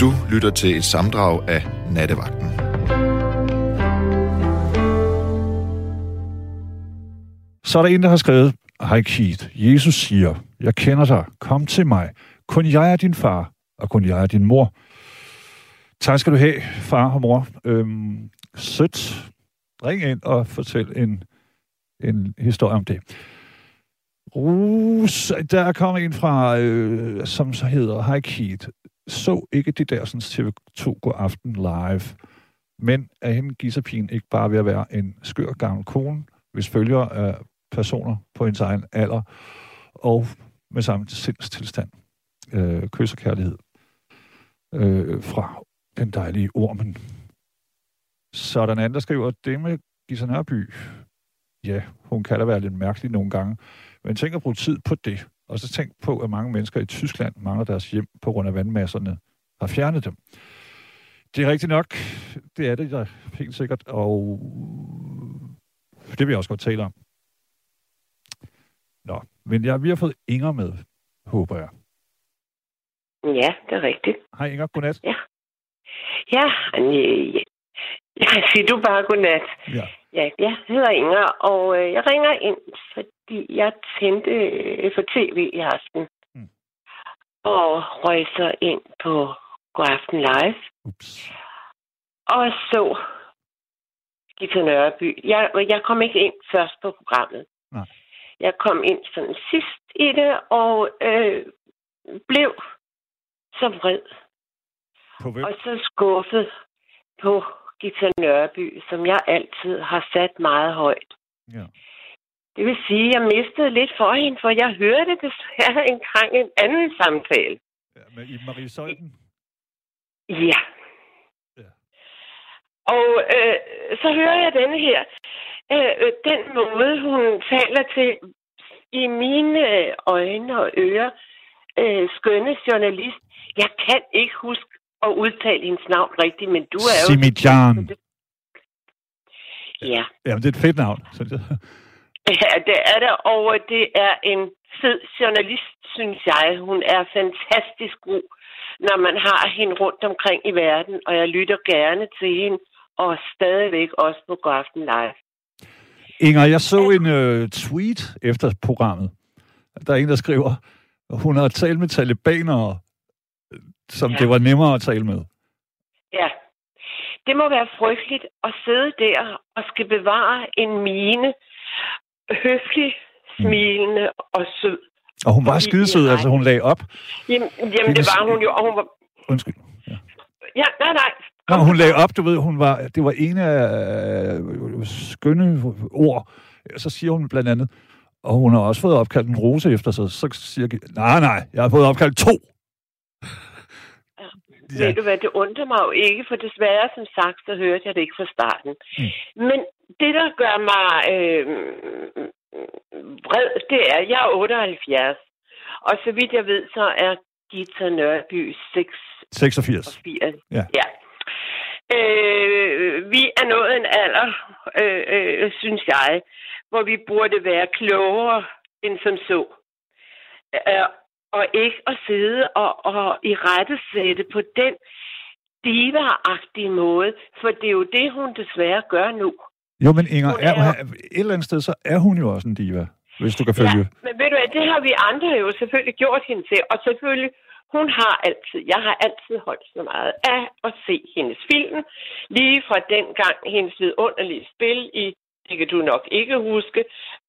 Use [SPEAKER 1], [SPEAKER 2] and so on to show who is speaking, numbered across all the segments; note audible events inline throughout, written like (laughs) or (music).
[SPEAKER 1] Du lytter til et samdrag af Nattevagten.
[SPEAKER 2] Så er der en, der har skrevet, Hej Keith, Jesus siger, jeg kender dig, kom til mig. Kun jeg er din far, og kun jeg er din mor. Tak skal du have, far og mor. Øhm, sødt. Ring ind og fortæl en, en historie om det. Rus, der kommer en fra, øh, som så hedder, Hej Keith, så ikke det der sådan TV2 går aften live, men er hende gisserpigen ikke bare ved at være en skør gammel kone, hvis følger af personer på hendes egen alder, og med samme sindstilstand. Øh, kys og kærlighed øh, fra den dejlige ormen. Så der en anden, der skriver, det med Gisa Nørby, ja, hun kan da være lidt mærkelig nogle gange, men tænk at bruge tid på det. Og så tænk på, at mange mennesker i Tyskland mangler deres hjem på grund af vandmasserne har fjernet dem. Det er rigtigt nok. Det er det der helt sikkert, og det vil jeg også godt tale om. Nå, men jeg, vi har fået Inger med, håber jeg.
[SPEAKER 3] Ja, det er rigtigt.
[SPEAKER 2] Hej Inger, godnat.
[SPEAKER 3] Ja. Ja, øh, ja. (laughs) siger du bare godnat.
[SPEAKER 2] Ja.
[SPEAKER 3] Ja, jeg hedder Inger, og øh, jeg ringer ind, fordi jeg tændte øh, for tv i aften.
[SPEAKER 2] Mm.
[SPEAKER 3] Og røg så ind på Godaften Live.
[SPEAKER 2] Ups.
[SPEAKER 3] Og så Gita Nørreby. Jeg, jeg kom ikke ind først på programmet.
[SPEAKER 2] Nej.
[SPEAKER 3] Jeg kom ind sådan sidst i det, og øh, blev så vred.
[SPEAKER 2] På hvem?
[SPEAKER 3] Og så skuffet på Gita Nørby, som jeg altid har sat meget højt.
[SPEAKER 2] Ja.
[SPEAKER 3] Det vil sige, at jeg mistede lidt for hende, for jeg hørte desværre engang en anden samtale.
[SPEAKER 2] ja med Marie Søjden.
[SPEAKER 3] Ja.
[SPEAKER 2] Ja.
[SPEAKER 3] Og øh, så hører jeg denne her. Øh, øh, den måde, hun taler til i mine øjne og ører, øh, skønne journalist. Jeg kan ikke huske at udtale hendes navn rigtigt, men du er jo...
[SPEAKER 2] Simidjan.
[SPEAKER 3] Ja.
[SPEAKER 2] Jamen, det er et fedt navn. Så det, (laughs)
[SPEAKER 3] Ja, det er det, og det er en fed journalist, synes jeg. Hun er fantastisk god, når man har hende rundt omkring i verden, og jeg lytter gerne til hende, og stadigvæk også på Godaften Live.
[SPEAKER 2] Inger, jeg så en øh, tweet efter programmet. Der er en, der skriver, hun har talt med talibanere, som
[SPEAKER 3] Ja.
[SPEAKER 2] det var nemmere at tale med.
[SPEAKER 3] Ja. Det må være frygteligt at sidde der og skal bevare en mine, høflig, smilende og sød.
[SPEAKER 2] Og hun var skidesød, altså hun lagde op.
[SPEAKER 3] Jamen, jamen det var hun jo, og hun var...
[SPEAKER 2] Undskyld.
[SPEAKER 3] Ja, nej, nej.
[SPEAKER 2] Nå, hun lagde op, du ved, hun var, det var en af øh, skønne ord. Så siger hun blandt andet, og hun har også fået opkaldt en rose efter sig. Så siger jeg, nej, nej, jeg har fået opkaldt to.
[SPEAKER 3] Ja. Ved du hvad, det undrer mig jo ikke, for desværre, som sagt, så hørte jeg det ikke fra starten.
[SPEAKER 2] Mm.
[SPEAKER 3] Men det, der gør mig øh, vred, det er, jeg er 78. Og så vidt jeg ved, så er Gita Nørby 6
[SPEAKER 2] 86.
[SPEAKER 3] 80.
[SPEAKER 2] Ja.
[SPEAKER 3] ja. Øh, vi er nået en alder, øh, øh, synes jeg, hvor vi burde være klogere end som så. Øh, og ikke at sidde og, og i rette sætte på den diva-agtige måde, for det er jo det, hun desværre gør nu.
[SPEAKER 2] Jo, men Inger,
[SPEAKER 3] Hun
[SPEAKER 2] er,
[SPEAKER 3] er-
[SPEAKER 2] et eller andet sted, så er hun jo også en diva, hvis du kan følge.
[SPEAKER 3] Ja, men ved du hvad, det har vi andre jo selvfølgelig gjort hende til, og selvfølgelig, hun har altid, jeg har altid holdt så meget af at se hendes film, lige fra dengang hendes vidunderlige spil i, det kan du nok ikke huske,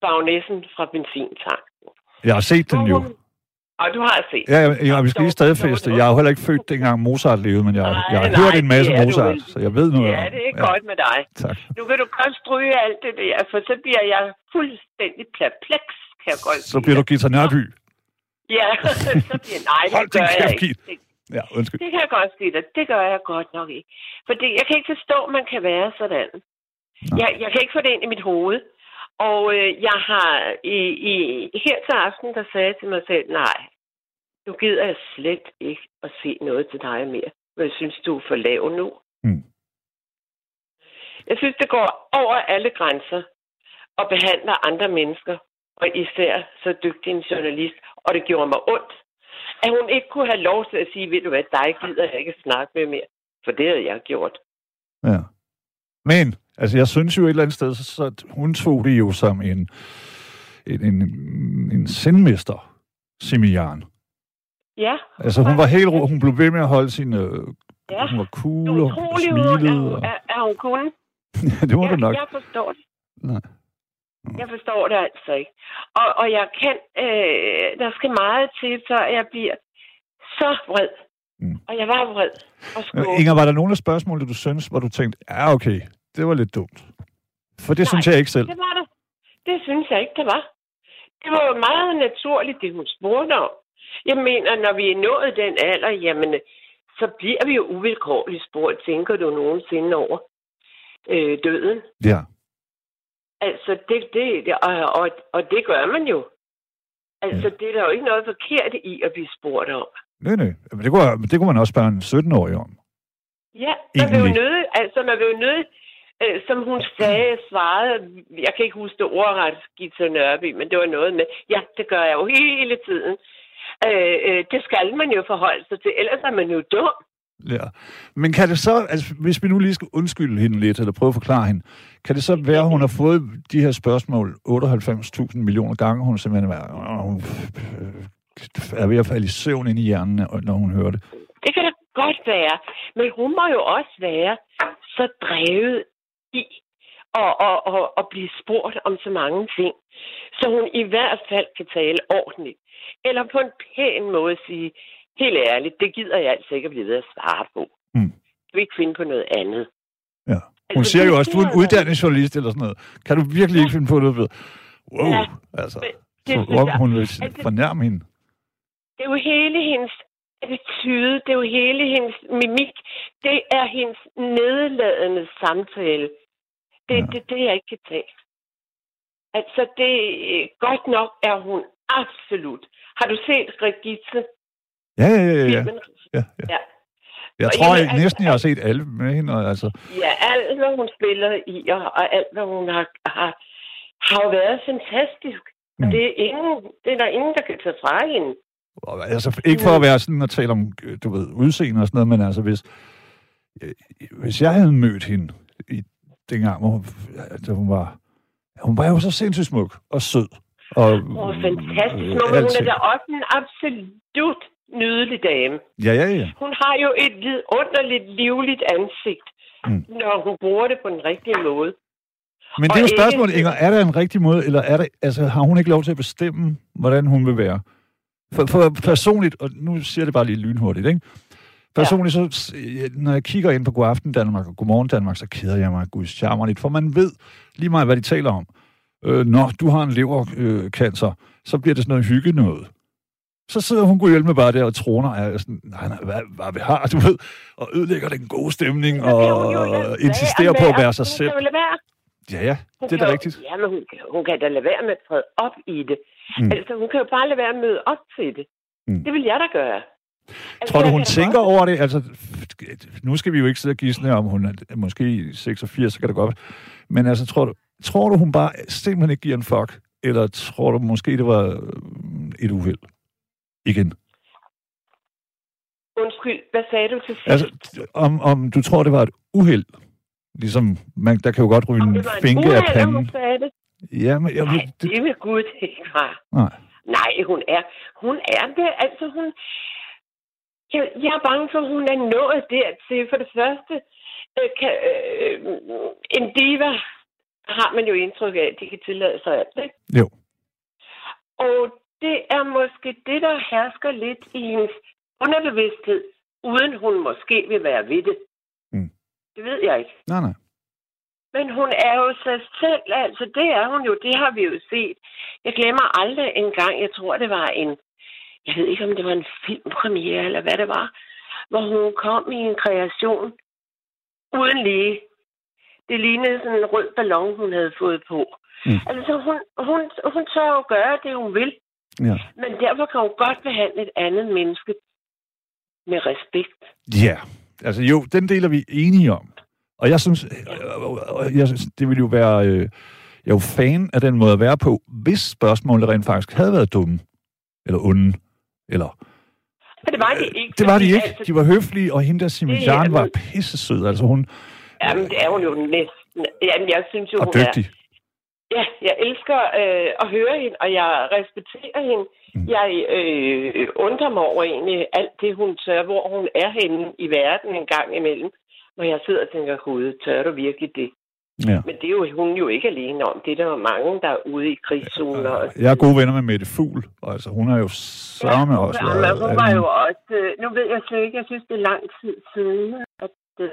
[SPEAKER 3] Bagnessen fra Benzintank.
[SPEAKER 2] Jeg har set den jo.
[SPEAKER 3] Og du har set.
[SPEAKER 2] Ja, jeg, jeg, vi skal lige stadfæste. Jeg er jo heller ikke født dengang Mozart levede, men jeg,
[SPEAKER 3] Nej,
[SPEAKER 2] jeg har
[SPEAKER 3] nej,
[SPEAKER 2] hørt en masse
[SPEAKER 3] det
[SPEAKER 2] Mozart, så jeg ved noget
[SPEAKER 3] Ja, det er godt med dig.
[SPEAKER 2] Tak.
[SPEAKER 3] Nu kan du godt stryge alt det der, for så bliver jeg fuldstændig perpleks, kan jeg godt
[SPEAKER 2] Så bliver du. Gita Nørby.
[SPEAKER 3] Ja, (laughs) så bliver nej,
[SPEAKER 2] Hold
[SPEAKER 3] det
[SPEAKER 2] din
[SPEAKER 3] gør jeg
[SPEAKER 2] kæft,
[SPEAKER 3] ikke. Det,
[SPEAKER 2] Ja, undskyld.
[SPEAKER 3] det kan jeg godt sige dig. Det gør jeg godt nok ikke. Fordi jeg kan ikke forstå, at man kan være sådan. Jeg, jeg kan ikke få det ind i mit hoved. Og øh, jeg har i, i, her til aften, der sagde jeg til mig selv, nej, nu gider jeg slet ikke at se noget til dig mere. Men jeg synes, du er for lav nu.
[SPEAKER 2] Mm.
[SPEAKER 3] Jeg synes, det går over alle grænser og behandler andre mennesker, og især så dygtig en journalist. Og det gjorde mig ondt, at hun ikke kunne have lov til at sige, ved du hvad, dig gider jeg ikke snakke med mere. For det havde jeg gjort.
[SPEAKER 2] Ja. Men, altså jeg synes jo et eller andet sted, så, så hun tog det jo som en, en, en, en sindmester, Simian.
[SPEAKER 3] Ja.
[SPEAKER 2] Altså hun var helt ro, hun blev ved med at holde sin... Øh,
[SPEAKER 3] Ja.
[SPEAKER 2] Hun var cool og
[SPEAKER 3] hun, er,
[SPEAKER 2] smilede.
[SPEAKER 3] hun,
[SPEAKER 2] Og...
[SPEAKER 3] er, er hun kunne. (laughs)
[SPEAKER 2] det var
[SPEAKER 3] jeg,
[SPEAKER 2] det nok.
[SPEAKER 3] jeg forstår det.
[SPEAKER 2] Nej.
[SPEAKER 3] Jeg forstår det altså ikke. Og, og jeg kan... Øh, der skal meget til, før jeg bliver så vred.
[SPEAKER 2] Mm.
[SPEAKER 3] Og jeg var vred og skuffet.
[SPEAKER 2] Inger, var der nogle af spørgsmålene, du synes, hvor du tænkte, ja okay, det var lidt dumt? For det
[SPEAKER 3] Nej,
[SPEAKER 2] synes jeg ikke selv.
[SPEAKER 3] Det var det. Det synes jeg ikke, det var. Det var jo meget naturligt, det hun spurgte om. Jeg mener, når vi er nået den alder, jamen, så bliver vi jo uvilkårligt spurgt, tænker du nogensinde over øh, døden?
[SPEAKER 2] Ja.
[SPEAKER 3] Altså, det, det, det og, og, og det gør man jo. Altså,
[SPEAKER 2] Ja.
[SPEAKER 3] det er der jo ikke noget forkert i at blive spurgt om.
[SPEAKER 2] Nej, nej. Men det kunne, det kunne man også spørge en 17-årig om.
[SPEAKER 3] Ja, når vi jo nødt, altså når vi jo nødt, øh, som hun sagde, svarede, jeg kan ikke huske det ordret, Gita Nørby, men det var noget med, ja, det gør jeg jo hele tiden. Øh, øh, det skal man jo forholde sig til, ellers er man jo dum.
[SPEAKER 2] Ja. Men kan det så, altså hvis vi nu lige skal undskylde hende lidt, eller prøve at forklare hende, kan det så være, at hun har fået de her spørgsmål 98.000 millioner gange, hun simpelthen er, hun er ved at falde i søvn ind i hjernen, når hun hører det?
[SPEAKER 3] Det kan da godt være, men hun må jo også være så drevet i at, at, at, at blive spurgt om så mange ting, så hun i hvert fald kan tale ordentligt. Eller på en pæn måde sige, helt ærligt, det gider jeg altså ikke at blive ved at svare på.
[SPEAKER 2] Mm.
[SPEAKER 3] Jeg vil ikke finde på noget andet.
[SPEAKER 2] Ja. Hun
[SPEAKER 3] Altså,
[SPEAKER 2] siger jo også, du er en
[SPEAKER 3] siger jeg.
[SPEAKER 2] uddannet journalist eller sådan noget. Kan du virkelig ikke finde på noget ved? Wow,
[SPEAKER 3] Ja,
[SPEAKER 2] altså. Så
[SPEAKER 3] det synes
[SPEAKER 2] om hun vil
[SPEAKER 3] Altså-
[SPEAKER 2] fornærme hende.
[SPEAKER 3] Det er jo hele hendes attitude, det er jo hele hendes mimik, det er hendes nedladende samtale. Det er
[SPEAKER 2] ja.
[SPEAKER 3] det, det, jeg ikke kan tage. Altså, det godt nok er hun absolut. Har du set Regitze?
[SPEAKER 2] Ja, ja, ja, ja. ja, ja.
[SPEAKER 3] ja.
[SPEAKER 2] Jeg
[SPEAKER 3] Og
[SPEAKER 2] tror
[SPEAKER 3] jamen,
[SPEAKER 2] næsten, jeg har set alle med hende. Altså,
[SPEAKER 3] Ja, alt, hvad hun spiller i, og, og alt, hvad hun har, har, har været fantastisk. Mm. Og det er, ingen, det er der ingen, der kan tage fra hende.
[SPEAKER 2] altså, ikke for at være sådan og tale om, du ved, udseende og sådan noget, men altså, hvis, hvis jeg havde mødt hende i dengang, hvor hun, altså, hun var, hun var jo så sindssygt smuk og sød. Og,
[SPEAKER 3] oh, fantastisk. Nå, men hun er da også en absolut nydelig dame.
[SPEAKER 2] Ja, ja, ja.
[SPEAKER 3] Hun har jo et vidunderligt, livligt ansigt,
[SPEAKER 2] Mm.
[SPEAKER 3] når hun bruger det på den rigtige måde.
[SPEAKER 2] Men det
[SPEAKER 3] Og
[SPEAKER 2] er jo spørgsmålet, Inger, er der en rigtig måde, eller er der, altså, har hun ikke lov til at bestemme, hvordan hun vil være? For, for personligt, og nu siger det bare lige lynhurtigt, ikke? Personligt, så, s- når jeg kigger ind på God Aften Danmark og Godmorgen Danmark, så keder jeg mig guds charmerligt, for man ved lige meget, hvad de taler om. Øh, når du har en levercancer, øh, så bliver det sådan noget hygge noget. Så sidder hun gud med bare der og troner og er sådan, nej, nej, hvad, hvad vi har, du ved, og ødelægger den gode stemning og
[SPEAKER 3] være
[SPEAKER 2] insisterer på at være sig selv. Ja, ja,
[SPEAKER 3] Hun
[SPEAKER 2] det er da rigtigt.
[SPEAKER 3] Ja, men hun, kan- hun kan da lade være med at træde op i det.
[SPEAKER 2] Mm.
[SPEAKER 3] Altså, hun kan jo bare lade være med at møde op til det.
[SPEAKER 2] Mm.
[SPEAKER 3] Det vil jeg da gøre. Altså,
[SPEAKER 2] Tror du, hun tænker
[SPEAKER 3] godt-
[SPEAKER 2] over det? Altså, nu skal vi jo ikke sidde og gisne, om hun er måske 86, så kan det godt. Men altså, tror du, tror du, hun bare simpelthen ikke giver en fuck? Eller tror du måske, det var øh, et uheld? Igen.
[SPEAKER 3] Undskyld, hvad sagde du til sidst?
[SPEAKER 2] Altså, om, om du tror, det var et uheld? Ligesom, man, der kan jo godt ryge en finke af
[SPEAKER 3] uheld,
[SPEAKER 2] panden.
[SPEAKER 3] hun sagde det?
[SPEAKER 2] Ja, men jeg,
[SPEAKER 3] Nej,
[SPEAKER 2] det,
[SPEAKER 3] det vil Gud ikke var.
[SPEAKER 2] nej.
[SPEAKER 3] Nej, hun er, hun er det. Altså, hun... Jeg, jeg er bange for, at hun er nået dertil. For det første, øh, kan, øh, en diva har man jo indtryk af, at de kan tillade sig alt, ikke?
[SPEAKER 2] Jo.
[SPEAKER 3] Og det er måske det, der hersker lidt i hendes underbevidsthed, uden hun måske vil være ved det.
[SPEAKER 2] Mm.
[SPEAKER 3] Det ved jeg ikke.
[SPEAKER 2] Nej, nej.
[SPEAKER 3] Men hun er jo sig selv, altså det er hun jo, det har vi jo set. Jeg glemmer aldrig en gang, jeg tror det var en, jeg ved ikke om det var en filmpremiere eller hvad det var, hvor hun kom i en kreation uden lige. Det lignede sådan en rød ballon, hun havde fået på.
[SPEAKER 2] Mm.
[SPEAKER 3] Altså hun, hun, hun tør jo gøre det, hun vil.
[SPEAKER 2] Ja.
[SPEAKER 3] Men derfor kan hun godt behandle et andet menneske med respekt.
[SPEAKER 2] Ja, altså jo, den del er vi enige om. Og jeg synes, øh, jeg synes det ville jo være... Øh, jeg er jo fan af den måde at være på, hvis spørgsmålene rent faktisk havde været dumme, eller onde, eller
[SPEAKER 3] For det var de ikke.
[SPEAKER 2] Det var de ikke.
[SPEAKER 3] altså,
[SPEAKER 2] De var høflige, og hende der Simon Jarn var pisse sød. Altså hun
[SPEAKER 3] Jamen, det er hun jo næsten. Jamen, jeg synes jo,
[SPEAKER 2] og
[SPEAKER 3] hun er...
[SPEAKER 2] dygtig.
[SPEAKER 3] Ja, jeg elsker øh, at høre hende, og jeg respekterer hende.
[SPEAKER 2] Mm.
[SPEAKER 3] Jeg øh, undrer mig over egentlig alt det, hun tør, hvor hun er henne i verden en gang imellem. Hvor jeg sidder og tænker, gud, tør du virkelig det?
[SPEAKER 2] Ja.
[SPEAKER 3] Men det er jo hun jo ikke alene om. Det er der mange, der er ude i krigszoner. og så
[SPEAKER 2] Jeg er gode venner med Mette Fugl, og altså hun er jo sørme også.
[SPEAKER 3] Ja, men hun var jo også... øh, Nu ved jeg slet ikke, jeg synes, det er lang tid siden, at uh,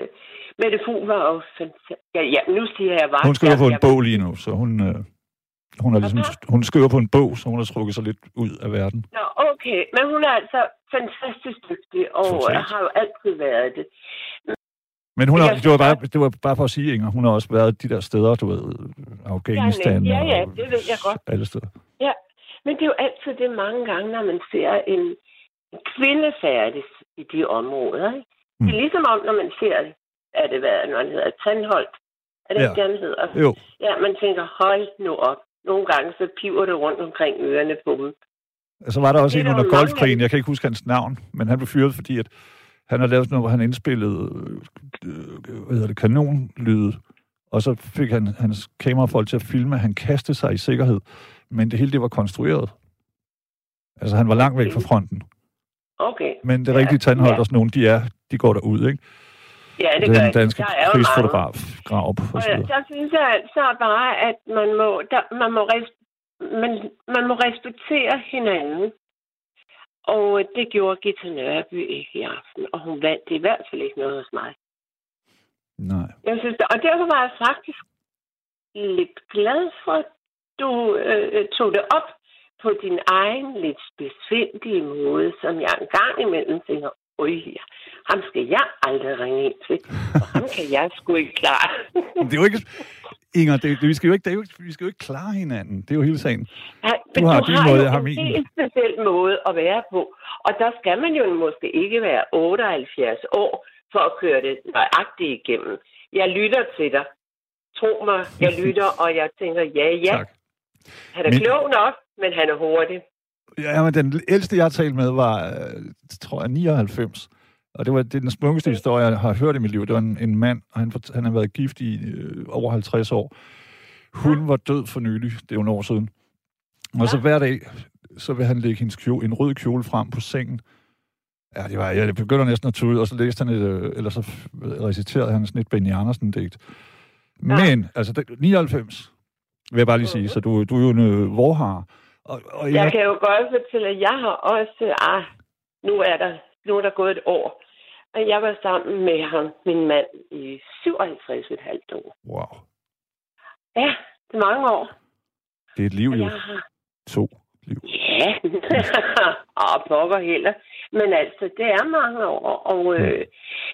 [SPEAKER 3] Mette Fugl var jo fantastisk. Ja, ja, nu siger jeg bare...
[SPEAKER 2] Hun skriver på en bog lige nu, så hun, øh, hun, er ligesom, hun skriver på en bog, så hun har trukket sig lidt ud af verden.
[SPEAKER 3] Nå, okay. Men hun er altså fantastisk dygtig, og
[SPEAKER 2] Totalt.
[SPEAKER 3] har jo altid været det.
[SPEAKER 2] Men hun har, det, var bare, det var bare for at sige, Inger, hun har også været de der steder, du ved, Afghanistan
[SPEAKER 3] Ja, ja,
[SPEAKER 2] og
[SPEAKER 3] det ved jeg godt.
[SPEAKER 2] alle steder.
[SPEAKER 3] Men det er jo altid det mange gange, når man ser en kvinde færdes i de områder. Ikke? Mm. Det er ligesom om, når man ser, er det hvad, det hedder Tandholdt. Er det
[SPEAKER 2] Ja.
[SPEAKER 3] ja. ikke, den hedder?
[SPEAKER 2] Jo,
[SPEAKER 3] Ja, man tænker, hold nu op. Nogle gange så piver det rundt omkring ørerne på dem.
[SPEAKER 2] så var der også
[SPEAKER 3] Det
[SPEAKER 2] en
[SPEAKER 3] er der
[SPEAKER 2] under
[SPEAKER 3] mange
[SPEAKER 2] golfkrigen, jeg kan ikke huske hans navn, men han blev fyret, fordi at han har lavet noget, hvor han indspillede øh, hvad hedder det, kanonlyde, og så fik han hans kamerafolk til at filme, at han kastede sig i sikkerhed, men det hele det var konstrueret. Altså han var langt væk fra fronten.
[SPEAKER 3] Okay.
[SPEAKER 2] Men det
[SPEAKER 3] Ja,
[SPEAKER 2] rigtige tandhold
[SPEAKER 3] ja.
[SPEAKER 2] og sådan nogle, de, er, de går derud, ikke?
[SPEAKER 3] Ja, det
[SPEAKER 2] Den
[SPEAKER 3] gør jeg.
[SPEAKER 2] danske
[SPEAKER 3] er
[SPEAKER 2] krigsfotograf, Graup og så
[SPEAKER 3] der synes jeg altså bare, at man må, der, man må, res, man, man må respektere hinanden. Og det gjorde Gita Nørby ikke i aften, og hun vandt i hvert fald ikke noget hos mig.
[SPEAKER 2] Nej.
[SPEAKER 3] Jeg synes, og derfor var jeg faktisk lidt glad for, at du øh, tog det op på din egen lidt besvindelige måde, som jeg en gang imellem tænker, øj, ham skal jeg aldrig ringe ind til, og ham kan jeg sgu ikke klare. (laughs)
[SPEAKER 2] Det er jo ikke... Inger, det, det, vi, skal jo ikke, det er jo, vi skal jo ikke klare hinanden. Det er jo hele sagen.
[SPEAKER 3] Nej,
[SPEAKER 2] Du
[SPEAKER 3] men
[SPEAKER 2] har
[SPEAKER 3] du
[SPEAKER 2] din
[SPEAKER 3] har
[SPEAKER 2] måde, jeg har
[SPEAKER 3] en
[SPEAKER 2] min.
[SPEAKER 3] helt speciel måde at være på. Og der skal man jo måske ikke være 78 år for at køre det nøjagtigt igennem. Jeg lytter til dig. Tro mig, jeg lytter, og jeg tænker, ja, ja,
[SPEAKER 2] Tak.
[SPEAKER 3] han er
[SPEAKER 2] Men-
[SPEAKER 3] klog nok, men han er hurtig.
[SPEAKER 2] Ja, men den ældste, jeg har talt med, var, øh, tror jeg, 99. Og det var det den smukkeste historie, jeg har hørt i mit liv. Det var en, en mand, og han, han har været gift i øh, over 50 år. Hun var død for nylig, det er jo en år siden. Og så
[SPEAKER 3] Ja.
[SPEAKER 2] hver dag, så vil han lægge hendes kjole, en rød kjole frem på sengen. Ja, det var, jeg begynder næsten at tude, og så læste han et, øh, eller så reciterede han sådan et Benny Andersen-digt. Men, altså, det, 99, vil jeg bare lige sige, så du, du er jo en øh, vorhar. Og, og
[SPEAKER 3] Jeg kan jo godt fortælle, at jeg har også... Ah, nu er der, nu er der gået et år. Og jeg var sammen med ham, min mand, i 57,5 år.
[SPEAKER 2] Wow.
[SPEAKER 3] Ja, det er mange år.
[SPEAKER 2] Det er et liv, jo.
[SPEAKER 3] jeg har
[SPEAKER 2] To liv.
[SPEAKER 3] Ja, (laughs) og pokker heller. Men altså, det er mange år, og øh,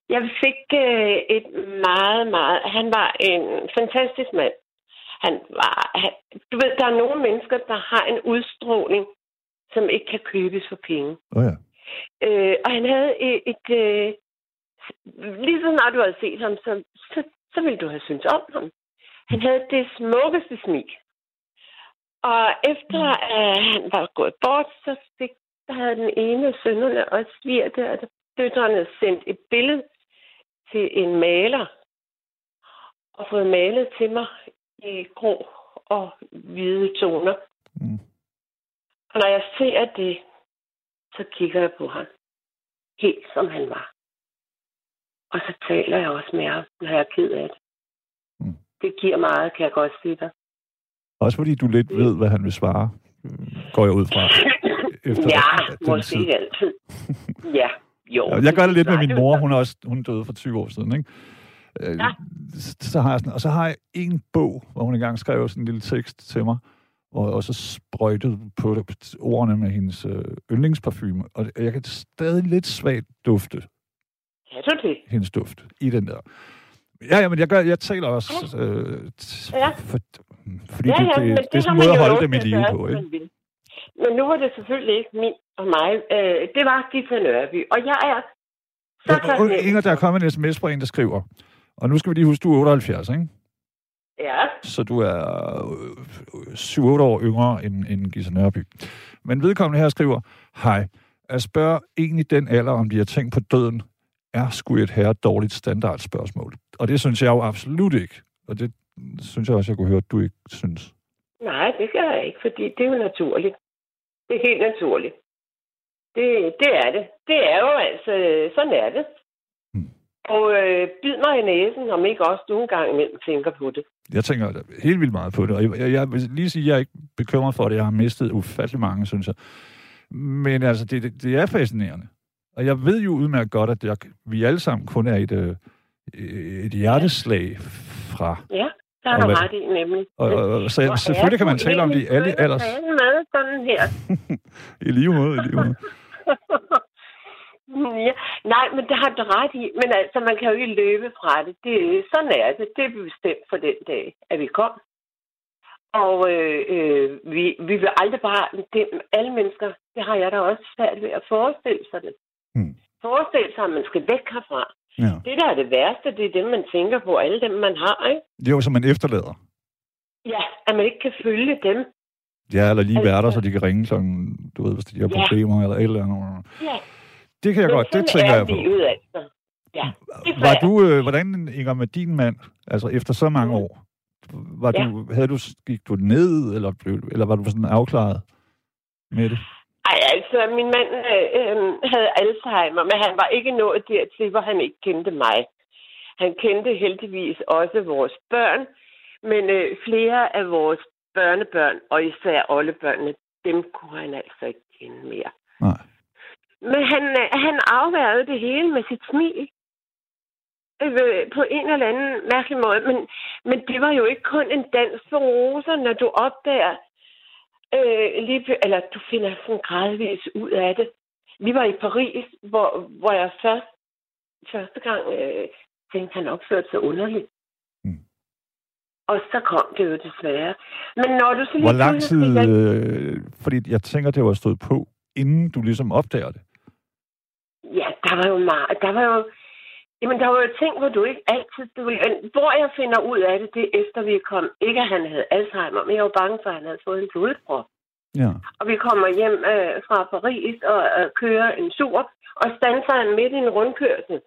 [SPEAKER 3] jeg fik øh, et meget, meget... Han var en fantastisk mand. Han var... Han, du ved, der er nogle mennesker, der har en udstråling, som ikke kan købes for penge.
[SPEAKER 2] Oh, ja.
[SPEAKER 3] Øh, og han havde et... et øh, lige så snart du havde set ham, så, så, så ville du have syntes om ham. Han havde det smukkeste smil. Og efter at han var gået bort, så fik, så havde den ene af sønnerne og svirte, og døtrene sendt et billede til en maler, og fået malet til mig i grå og hvide toner.
[SPEAKER 2] Mm.
[SPEAKER 3] Og når jeg ser det, så kigger jeg på ham. Helt som han var. Og så taler jeg også med ham, når jeg er ked af det.
[SPEAKER 2] Mm.
[SPEAKER 3] Det giver meget, kan jeg godt sige dig.
[SPEAKER 2] Også fordi du lidt ved, hvad han vil svare, øh, går jeg ud fra. Efter
[SPEAKER 3] ja,
[SPEAKER 2] den
[SPEAKER 3] måske
[SPEAKER 2] tid.
[SPEAKER 3] ikke altid. (laughs) Ja, jo.
[SPEAKER 2] Jeg gør det lidt med min mor. Hun er også hun døde for 20 år siden, ikke? Øh,
[SPEAKER 3] Ja.
[SPEAKER 2] Så har jeg sådan, og så har jeg en bog, hvor hun engang skrev sådan en lille tekst til mig, og også sprøjtede på det, ordene med hendes øh, yndlingsparfume. Og jeg kan stadig lidt svagt dufte
[SPEAKER 3] Kan du det?
[SPEAKER 2] hendes duft i den der. Ja, ja, men jeg, gør, jeg taler også, øh,
[SPEAKER 3] Ja.
[SPEAKER 2] for, fordi
[SPEAKER 3] ja,
[SPEAKER 2] det,
[SPEAKER 3] ja,
[SPEAKER 2] det,
[SPEAKER 3] men
[SPEAKER 2] det, det er sådan en måde at holde dem i live på, ikke?
[SPEAKER 3] Men nu var det selvfølgelig ikke min og mig. Øh, det var Gita Nørby. Og jeg er så
[SPEAKER 2] Og- og-. Inger, der er kommet en sms fra en, der skriver, og nu skal vi lige huske, du er 78, ikke?
[SPEAKER 3] Ja,
[SPEAKER 2] Så du er øh, 7-8 år yngre end, end Gisa Nørby. Men vedkommende her skriver, Hej, At spørge en i den alder, om de har tænkt på døden, er sgu et her dårligt standardspørgsmål. Og det synes jeg jo absolut ikke. Og det synes jeg også, jeg kunne høre, at du ikke synes.
[SPEAKER 3] Nej, det gør jeg ikke, fordi det er jo naturligt. Det er helt naturligt. Det, det er det. Det er jo altså, sådan er det. Og øh, bid mig i næsen, om ikke også du en gang imellem tænker på det.
[SPEAKER 2] Jeg tænker helt vildt meget på det, og jeg, jeg, jeg vil lige sige, at jeg er ikke bekymret for det. Jeg har mistet ufattelig mange, synes jeg. Men altså, det, det, det er fascinerende. Og jeg ved jo udmærket godt, at jeg, vi alle sammen kun er et, øh, et hjerteslag fra...
[SPEAKER 3] Ja, der har
[SPEAKER 2] Og
[SPEAKER 3] du ret i nemlig.
[SPEAKER 2] Og, og, og så,
[SPEAKER 3] Hvor
[SPEAKER 2] selvfølgelig kan man tale om det i alle alders...
[SPEAKER 3] med sådan her. (laughs)
[SPEAKER 2] I lige måde, i lige måde. (laughs)
[SPEAKER 3] ja, nej, men det har du ret i. Men altså, man kan jo ikke løbe fra det. det sådan er det. Det er bestemt for den dag, at vi kom. Og øh, øh, vi, vi vil aldrig bare... Det, alle mennesker, det har jeg da også svært ved at forestille sig det.
[SPEAKER 2] Hmm.
[SPEAKER 3] Forestille sig, at man skal væk herfra.
[SPEAKER 2] Ja.
[SPEAKER 3] Det, der er det værste, det er dem, man tænker på. Alle dem, man har, ikke?
[SPEAKER 2] Det er jo, som man efterlader.
[SPEAKER 3] Ja, at man ikke kan følge dem.
[SPEAKER 2] Ja, eller lige
[SPEAKER 3] Altså-
[SPEAKER 2] være der, så de kan ringe klokken, du ved, hvis de har
[SPEAKER 3] Ja.
[SPEAKER 2] problemer eller et eller andet.
[SPEAKER 3] Ja,
[SPEAKER 2] Det kan jeg
[SPEAKER 3] men
[SPEAKER 2] godt, det tænker
[SPEAKER 3] er
[SPEAKER 2] jeg på.
[SPEAKER 3] livet, altså. Ja, det
[SPEAKER 2] Var du, øh, hvordan, Inger, med din mand, altså efter så mange
[SPEAKER 3] Mm.
[SPEAKER 2] år, var
[SPEAKER 3] Ja.
[SPEAKER 2] du, havde du, gik du ned, eller, blev, eller var du sådan afklaret med det?
[SPEAKER 3] Ej, altså, min mand øh, øh, havde Alzheimer, men han var ikke nået dertil, hvor han ikke kendte mig. Han kendte heldigvis også vores børn, men øh, flere af vores børnebørn, og især oldebørnene, dem kunne han altså ikke kende mere.
[SPEAKER 2] Nej.
[SPEAKER 3] Men han, øh, han afværede det hele med sit smil. På en eller anden mærkelig måde. Men, men det var jo ikke kun en dans for roser, når du opdager, øh, lige, eller du finder sådan gradvis ud af det. Vi var i Paris, hvor, hvor jeg først, første gang øh, tænkte, han opførte sig underligt.
[SPEAKER 2] Mm.
[SPEAKER 3] Og så kom det jo desværre. Men når du så lige
[SPEAKER 2] Hvor lang tid,
[SPEAKER 3] pludselig-
[SPEAKER 2] øh, fordi jeg tænker, det var stået på, inden du ligesom opdager det.
[SPEAKER 3] Ja, der var jo meget. Der var jo... Jamen, der var jo ting, hvor du ikke altid... Du, ville- hvor jeg finder ud af det, det er efter vi kom. Ikke, at han havde Alzheimer, men jeg var bange for, at han havde fået en blodprop.
[SPEAKER 2] Ja.
[SPEAKER 3] Og vi kommer hjem øh, fra Paris og øh, kører en sur, og standser han midt i en rundkørsel,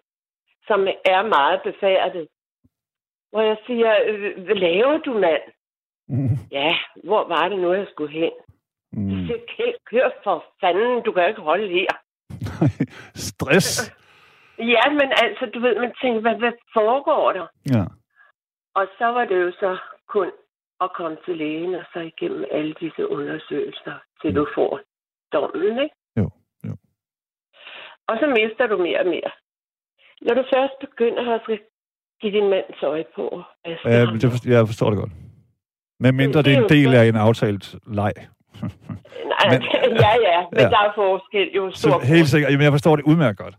[SPEAKER 3] som er meget befærdet. Hvor jeg siger, øh, hvad laver du, mand?
[SPEAKER 2] Mm.
[SPEAKER 3] Ja, hvor var det nu, jeg skulle hen?
[SPEAKER 2] Mm.
[SPEAKER 3] siger, "Kjeld, kør for fanden, du kan ikke holde her. (laughs)
[SPEAKER 2] Stress. (laughs)
[SPEAKER 3] Ja, men altså, du ved, man tænker, hvad, hvad foregår der?
[SPEAKER 2] Ja.
[SPEAKER 3] Og så var det jo så kun at komme til lægen, og så igennem alle disse undersøgelser, til du får dommen, ikke?
[SPEAKER 2] Jo, jo.
[SPEAKER 3] Og så mister du mere og mere. Når du først begynder at give din mands øje på,
[SPEAKER 2] Ja, det forstår, jeg forstår det godt. Men mindre
[SPEAKER 3] Det-
[SPEAKER 2] det er en del af en aftalt leg. (laughs)
[SPEAKER 3] Nej,
[SPEAKER 2] men- (laughs)
[SPEAKER 3] ja, ja, men
[SPEAKER 2] Ja.
[SPEAKER 3] der er forskel jo
[SPEAKER 2] Så
[SPEAKER 3] stor
[SPEAKER 2] helt sikkert. Jamen, jeg forstår det udmærket godt.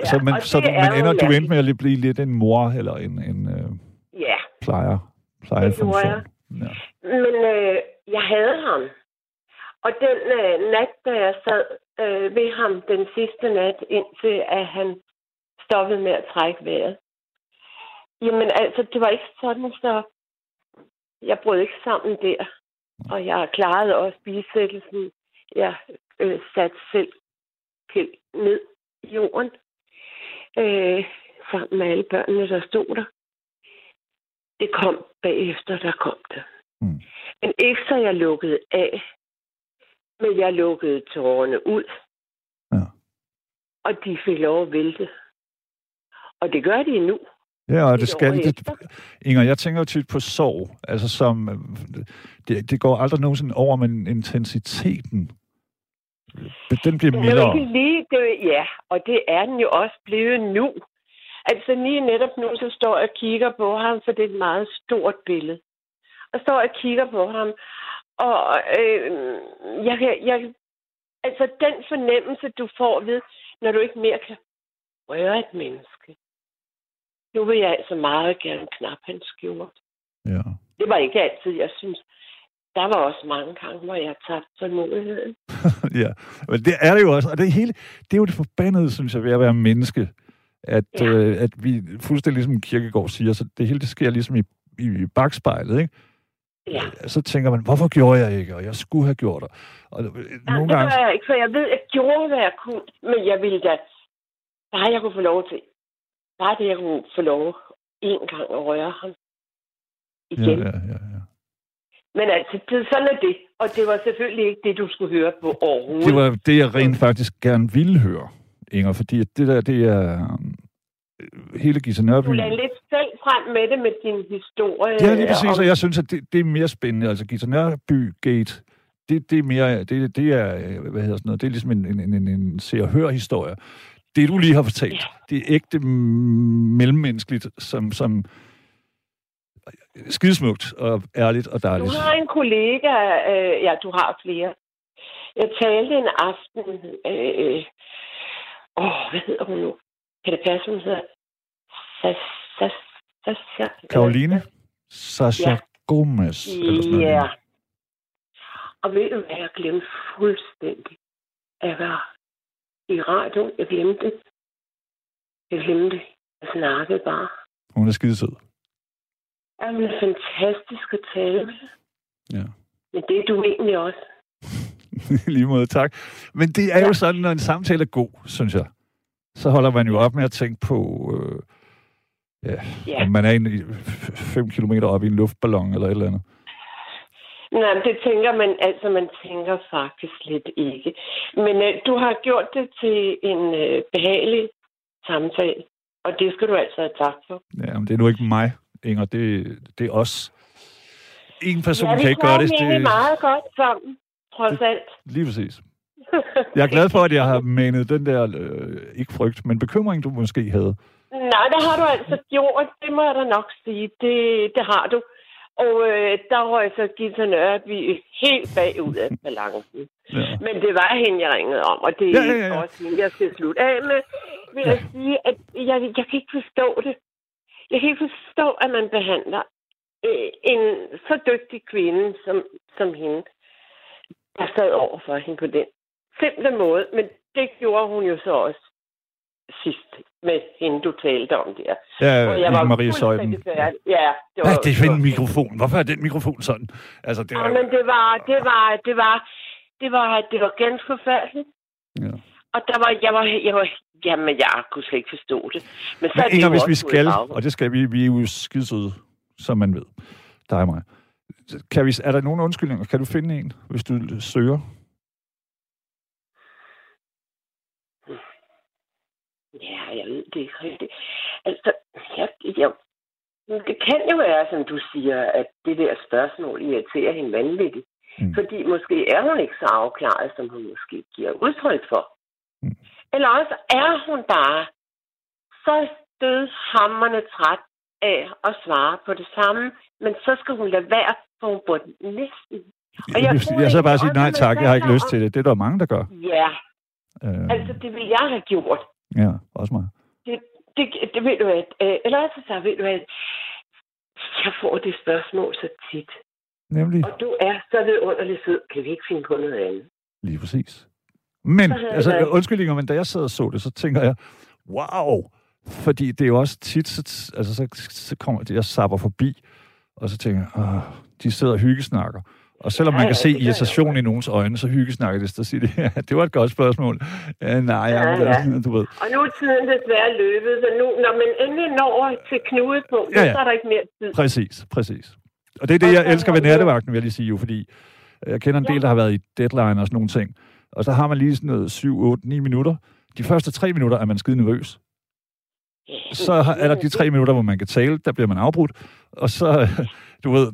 [SPEAKER 3] Ja,
[SPEAKER 2] så
[SPEAKER 3] og
[SPEAKER 2] så
[SPEAKER 3] det jo
[SPEAKER 2] ender, du endte med at blive lidt en mor eller en, en øh,
[SPEAKER 3] Ja,
[SPEAKER 2] plejer, plejefunktion.
[SPEAKER 3] jeg.
[SPEAKER 2] Ja.
[SPEAKER 3] men øh, jeg havde ham. Og den øh, nat, da jeg sad øh, ved ham den sidste nat, indtil at han stoppede med at trække vejret. Jamen altså, det var ikke sådan, så jeg brød ikke sammen der. Og jeg klarede også bisættelsen. Jeg øh, satte selv Kjeld ned i jorden. Øh, sammen med alle børnene, der stod der. Det kom bagefter, der kom det.
[SPEAKER 2] Mm.
[SPEAKER 3] Men ikke så jeg lukkede af, men jeg lukkede tårerne ud.
[SPEAKER 2] Ja.
[SPEAKER 3] Og de fik lov at vælte. Og det gør de nu.
[SPEAKER 2] Ja, og
[SPEAKER 3] Et
[SPEAKER 2] det skal det. Inger, jeg tænker jo tit på sorg, altså som, øh, det, det går aldrig nogensinde over, men intensiteten, den bliver
[SPEAKER 3] Den er jo
[SPEAKER 2] mildere.
[SPEAKER 3] ikke lige, det, ja, og det er den jo også blevet nu. Altså lige netop nu, så står jeg og kigger på ham, for det er et meget stort billede. Og står og kigger på ham, og øh, jeg, jeg, altså den fornemmelse, du får ved, når du ikke mere kan røre et menneske. Nu vil jeg altså meget gerne knap hans skjort.
[SPEAKER 2] Ja.
[SPEAKER 3] Det var ikke altid, jeg synes. Der var også mange gange, hvor jeg tabte tålmodigheden. (laughs)
[SPEAKER 2] ja, men det er det jo også, og det hele, det er jo det forbandede, synes jeg, ved at være menneske, at,
[SPEAKER 3] Ja.
[SPEAKER 2] øh, at vi, fuldstændig ligesom Kirkegaard siger, så det hele, det sker ligesom i, i bagspejlet, ikke?
[SPEAKER 3] Ja.
[SPEAKER 2] så tænker man, hvorfor gjorde jeg ikke, og jeg skulle have gjort det. Og øh,
[SPEAKER 3] Ja,
[SPEAKER 2] nogle
[SPEAKER 3] det
[SPEAKER 2] gange,
[SPEAKER 3] jeg ikke, for jeg ved, at jeg gjorde, hvad jeg kunne. Men jeg ville da... Bare jeg kunne få lov til. Bare det, jeg kunne få lov en gang at røre ham.
[SPEAKER 2] ja,
[SPEAKER 3] Igen.
[SPEAKER 2] ja, ja, ja.
[SPEAKER 3] Men altså, det, sådan er det. Og det var selvfølgelig ikke det, du skulle høre på overhovedet.
[SPEAKER 2] Det var det, jeg rent faktisk gerne ville høre, Inger, fordi at det der, det er øh, hele Gita Nørby.
[SPEAKER 3] Du lagde lidt selv frem med det med din historie.
[SPEAKER 2] Ja, lige præcis, og jeg synes, at det, det er mere spændende. Altså, Gita Nørby Gate, det, det er mere, det, det er, øh, hvad hedder sådan noget, det er ligesom en, en, en, en, se- og hør-historie. Det, du lige har fortalt,
[SPEAKER 3] Ja.
[SPEAKER 2] det er ægte mm, mellemmenneskeligt, som, som skidesmukt og ærligt og
[SPEAKER 3] Du
[SPEAKER 2] dejligt.
[SPEAKER 3] har en kollega, øh, ja, du har flere. Jeg talte en aften, øh, åh, hvad hedder hun nu? Kan det passe, hun hedder? Sas, Sas, Sas, Sas,
[SPEAKER 2] Karoline Sasha
[SPEAKER 3] Ja.
[SPEAKER 2] Gomez. Eller sådan noget.
[SPEAKER 3] Ja. Og ved du hvad, jeg glemte fuldstændig. Jeg var i radioen, jeg glemte det. Jeg glemte det. Jeg snakkede bare.
[SPEAKER 2] Hun er skidesød.
[SPEAKER 3] Ja, hun er fantastisk at tale med.
[SPEAKER 2] Ja.
[SPEAKER 3] Men det er du egentlig også. (laughs)
[SPEAKER 2] Lige måde, tak. Men det er jo sådan, når en samtale er god, synes jeg. Så holder man jo op med at tænke på, øh, ja,
[SPEAKER 3] Ja.
[SPEAKER 2] om man er en, fem kilometer op i en luftballon eller et eller andet.
[SPEAKER 3] Nej, det tænker man, altså man tænker faktisk slet ikke. Men øh, du har gjort det til en øh, behagelig samtale, og det skal du altså have tak for.
[SPEAKER 2] Ja, men det er nu ikke mig, Inger. Det, det er os. En person
[SPEAKER 3] ja, vi
[SPEAKER 2] kan ikke gøre det.
[SPEAKER 3] egentlig
[SPEAKER 2] det
[SPEAKER 3] meget godt sammen, trods alt.
[SPEAKER 2] lige præcis. (laughs) Jeg er glad for, at jeg har manet den der, øh, ikke frygt, men bekymring, du måske havde.
[SPEAKER 3] Nej, det har du altså gjort. Det må jeg da nok sige. Det, det har du. Og øh, der røg så Gita Nørby helt bagud af balancen.
[SPEAKER 2] Ja.
[SPEAKER 3] Men det var hende, jeg ringede om, og det er
[SPEAKER 2] Ja, ja, ja.
[SPEAKER 3] også hende, jeg skal slutte af med. Vil jeg sige, at jeg, jeg kan ikke forstå det. Jeg kan ikke forstå, at man behandler øh, en så dygtig kvinde som, som hende, der sad over for hende på den simple måde. Men det gjorde hun jo så også sidst med hende, du talte om der.
[SPEAKER 2] Ja,
[SPEAKER 3] Og jeg var
[SPEAKER 2] Marie Søjden.
[SPEAKER 3] Ja, det var...
[SPEAKER 2] Ja, det er for en mikrofon. Hvorfor er den mikrofon sådan? Altså, det
[SPEAKER 3] Ja,
[SPEAKER 2] er,
[SPEAKER 3] men det var, det var, det var, det var, det var ganske forfærdeligt.
[SPEAKER 2] ja.
[SPEAKER 3] Og der var, jeg var, jeg var, jamen, jeg kunne slet ikke forstå det. Men så
[SPEAKER 2] Men
[SPEAKER 3] det
[SPEAKER 2] Inger, hvis vi skal, og det skal vi, vi er jo skidesøde, som man ved, dig og mig. Kan vi, er der nogen undskyldninger? Kan du finde en, hvis du søger?
[SPEAKER 3] Ja, jeg ved det ikke rigtigt. Altså, jeg, jeg, det kan jo være, som du siger, at det der spørgsmål irriterer hende vanvittigt.
[SPEAKER 2] Mm.
[SPEAKER 3] Fordi måske er hun ikke så afklaret, som hun måske giver udtryk for.
[SPEAKER 2] Mm.
[SPEAKER 3] Eller også er hun bare så dødhammerne træt af at svare på det samme, men så skal hun lade være, for hun burde næsten. Og
[SPEAKER 2] Jeg,
[SPEAKER 3] jeg
[SPEAKER 2] jeg, så bare sige, nej tak, jeg har ikke lyst til det. Det er der mange, der gør.
[SPEAKER 3] Ja,
[SPEAKER 2] Øh,
[SPEAKER 3] altså det ville jeg have gjort.
[SPEAKER 2] Ja, også mig.
[SPEAKER 3] Det, det, det ved du at, eller også så ved du at, jeg får det spørgsmål så tit.
[SPEAKER 2] Nemlig,
[SPEAKER 3] Og du er så vidunderlig sød. Kan vi ikke finde på noget andet?
[SPEAKER 2] lige præcis. Men, altså,
[SPEAKER 3] jeg-
[SPEAKER 2] undskyldninger, men da jeg sad og så det, så tænker jeg, wow, fordi det er jo også tit, så, altså, så, så kommer jeg sapper forbi, og så tænker jeg, de sidder og hyggesnakker. Og selvom
[SPEAKER 3] Ja,
[SPEAKER 2] man kan se
[SPEAKER 3] det
[SPEAKER 2] irritation i nogens øjne, så hyggesnakker det, så siger de, (laughs) ja, det var et godt spørgsmål. Ja, nej, ja,
[SPEAKER 3] Ja, ja.
[SPEAKER 2] du ved.
[SPEAKER 3] Og nu er tiden desværre løbet, så nu, når man endelig når til knudepunktet,
[SPEAKER 2] Ja,
[SPEAKER 3] ja, så er der ikke mere tid.
[SPEAKER 2] Præcis, præcis. Og det er det, jeg elsker ved nattevagten, vil jeg lige sige jo, fordi jeg kender en del, der har været i deadline og sådan nogle ting. Og så har man lige sådan noget 7, 8, 9 minutter. De første tre minutter er man skide nervøs. Så er der de tre minutter, hvor man kan tale, der bliver man afbrudt. Og så, (laughs) du ved,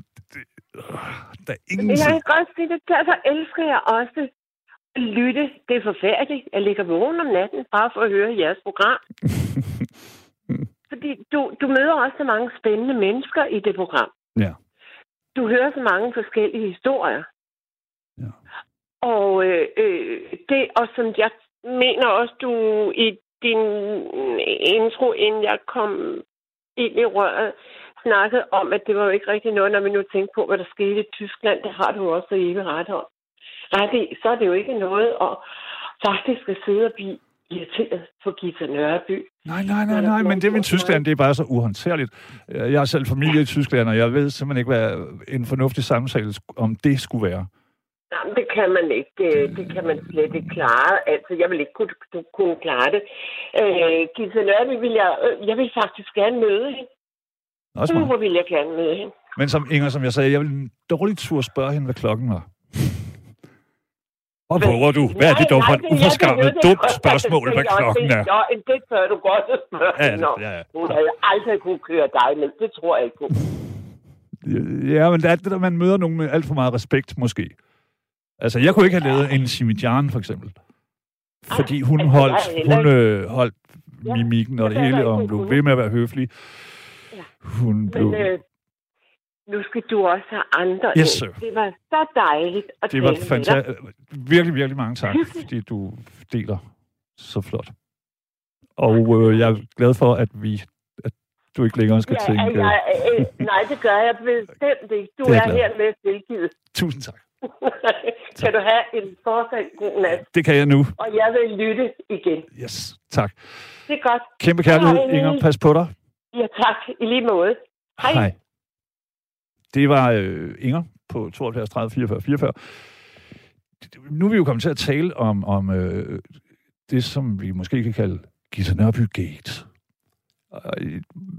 [SPEAKER 2] er ingen...
[SPEAKER 3] Men jeg kan godt sige det, derfor elsker jeg også at lytte. Det er forfærdeligt. Jeg ligger vågen om natten bare for at høre jeres program. (laughs) Fordi du, du møder også så mange spændende mennesker i det program.
[SPEAKER 2] Ja.
[SPEAKER 3] Du hører så mange forskellige historier.
[SPEAKER 2] Ja.
[SPEAKER 3] Og øh, øh, det, og som jeg mener også, du i din intro, inden jeg kom ind i røret, snakkede om, at det var jo ikke rigtig noget, når vi nu tænker på, hvad der skete i Tyskland. Det har du også ikke ret om. Ret i, så er det jo ikke noget at faktisk at sidde og blive irriteret på Gita Nørby.
[SPEAKER 2] Nej, nej, nej, nej, men det med Tyskland, det er bare så uhåndterligt. Jeg har selv familie i Tyskland, og jeg ved simpelthen ikke, hvad en fornuftig samtale om det skulle være.
[SPEAKER 3] Jamen, det kan man ikke. Det, det kan man slet ikke klare. Altså, jeg vil ikke kunne, kunne klare det. Øh, Gita Nørby vil jeg... Øh, jeg vil faktisk gerne møde hende.
[SPEAKER 2] Også mig.
[SPEAKER 3] Hvor vil jeg gerne møde hende.
[SPEAKER 2] Men som Inger, som jeg sagde, jeg vil en dårlig tur spørge hende, hvad klokken var. Hvor våger du? Hvad er det dog for et uforskammet dumt spørgsmål, hvad klokken er?
[SPEAKER 3] Ja, det tør du godt at spørge
[SPEAKER 2] Ja,
[SPEAKER 3] om.
[SPEAKER 2] ja, ja.
[SPEAKER 3] Hun havde aldrig kunne køre dig ned. Det tror jeg ikke.
[SPEAKER 2] Ja, men det er det der, man møder nogen med alt for meget respekt, måske. Altså, jeg kunne ikke have lavet en Simidjan, for eksempel. Fordi hun
[SPEAKER 3] altså,
[SPEAKER 2] holdt, hun øh, holdt mimikken og
[SPEAKER 3] det
[SPEAKER 2] hele, og hun blev ved med at være høflig. Hun blev...
[SPEAKER 3] Men øh, nu skal du også have andre
[SPEAKER 2] Yes, sir.
[SPEAKER 3] Det var så dejligt at
[SPEAKER 2] Det var fantastisk. Virkelig, virkelig mange tak, (laughs) fordi du deler så flot. Og øh, jeg er glad for, at vi at du ikke længere skal
[SPEAKER 3] Ja,
[SPEAKER 2] tænke...
[SPEAKER 3] jeg, øh, nej, det gør jeg bestemt ikke. Du
[SPEAKER 2] Det er
[SPEAKER 3] er,
[SPEAKER 2] glad
[SPEAKER 3] her med tilgivet.
[SPEAKER 2] Tusind tak. (laughs)
[SPEAKER 3] kan du have en fortsat god nat,
[SPEAKER 2] Det kan jeg nu.
[SPEAKER 3] og jeg vil lytte igen.
[SPEAKER 2] Yes, tak.
[SPEAKER 3] Det er godt.
[SPEAKER 2] Kæmpe kærlighed. Inger. Pas på dig.
[SPEAKER 3] Ja, tak. I lige måde. Hej.
[SPEAKER 2] Hej. Det var øh, Inger på 72 30 44 44. Nu er vi jo kommet til at tale om, om øh, det, som vi måske kan kalde Gita Nørby Gate.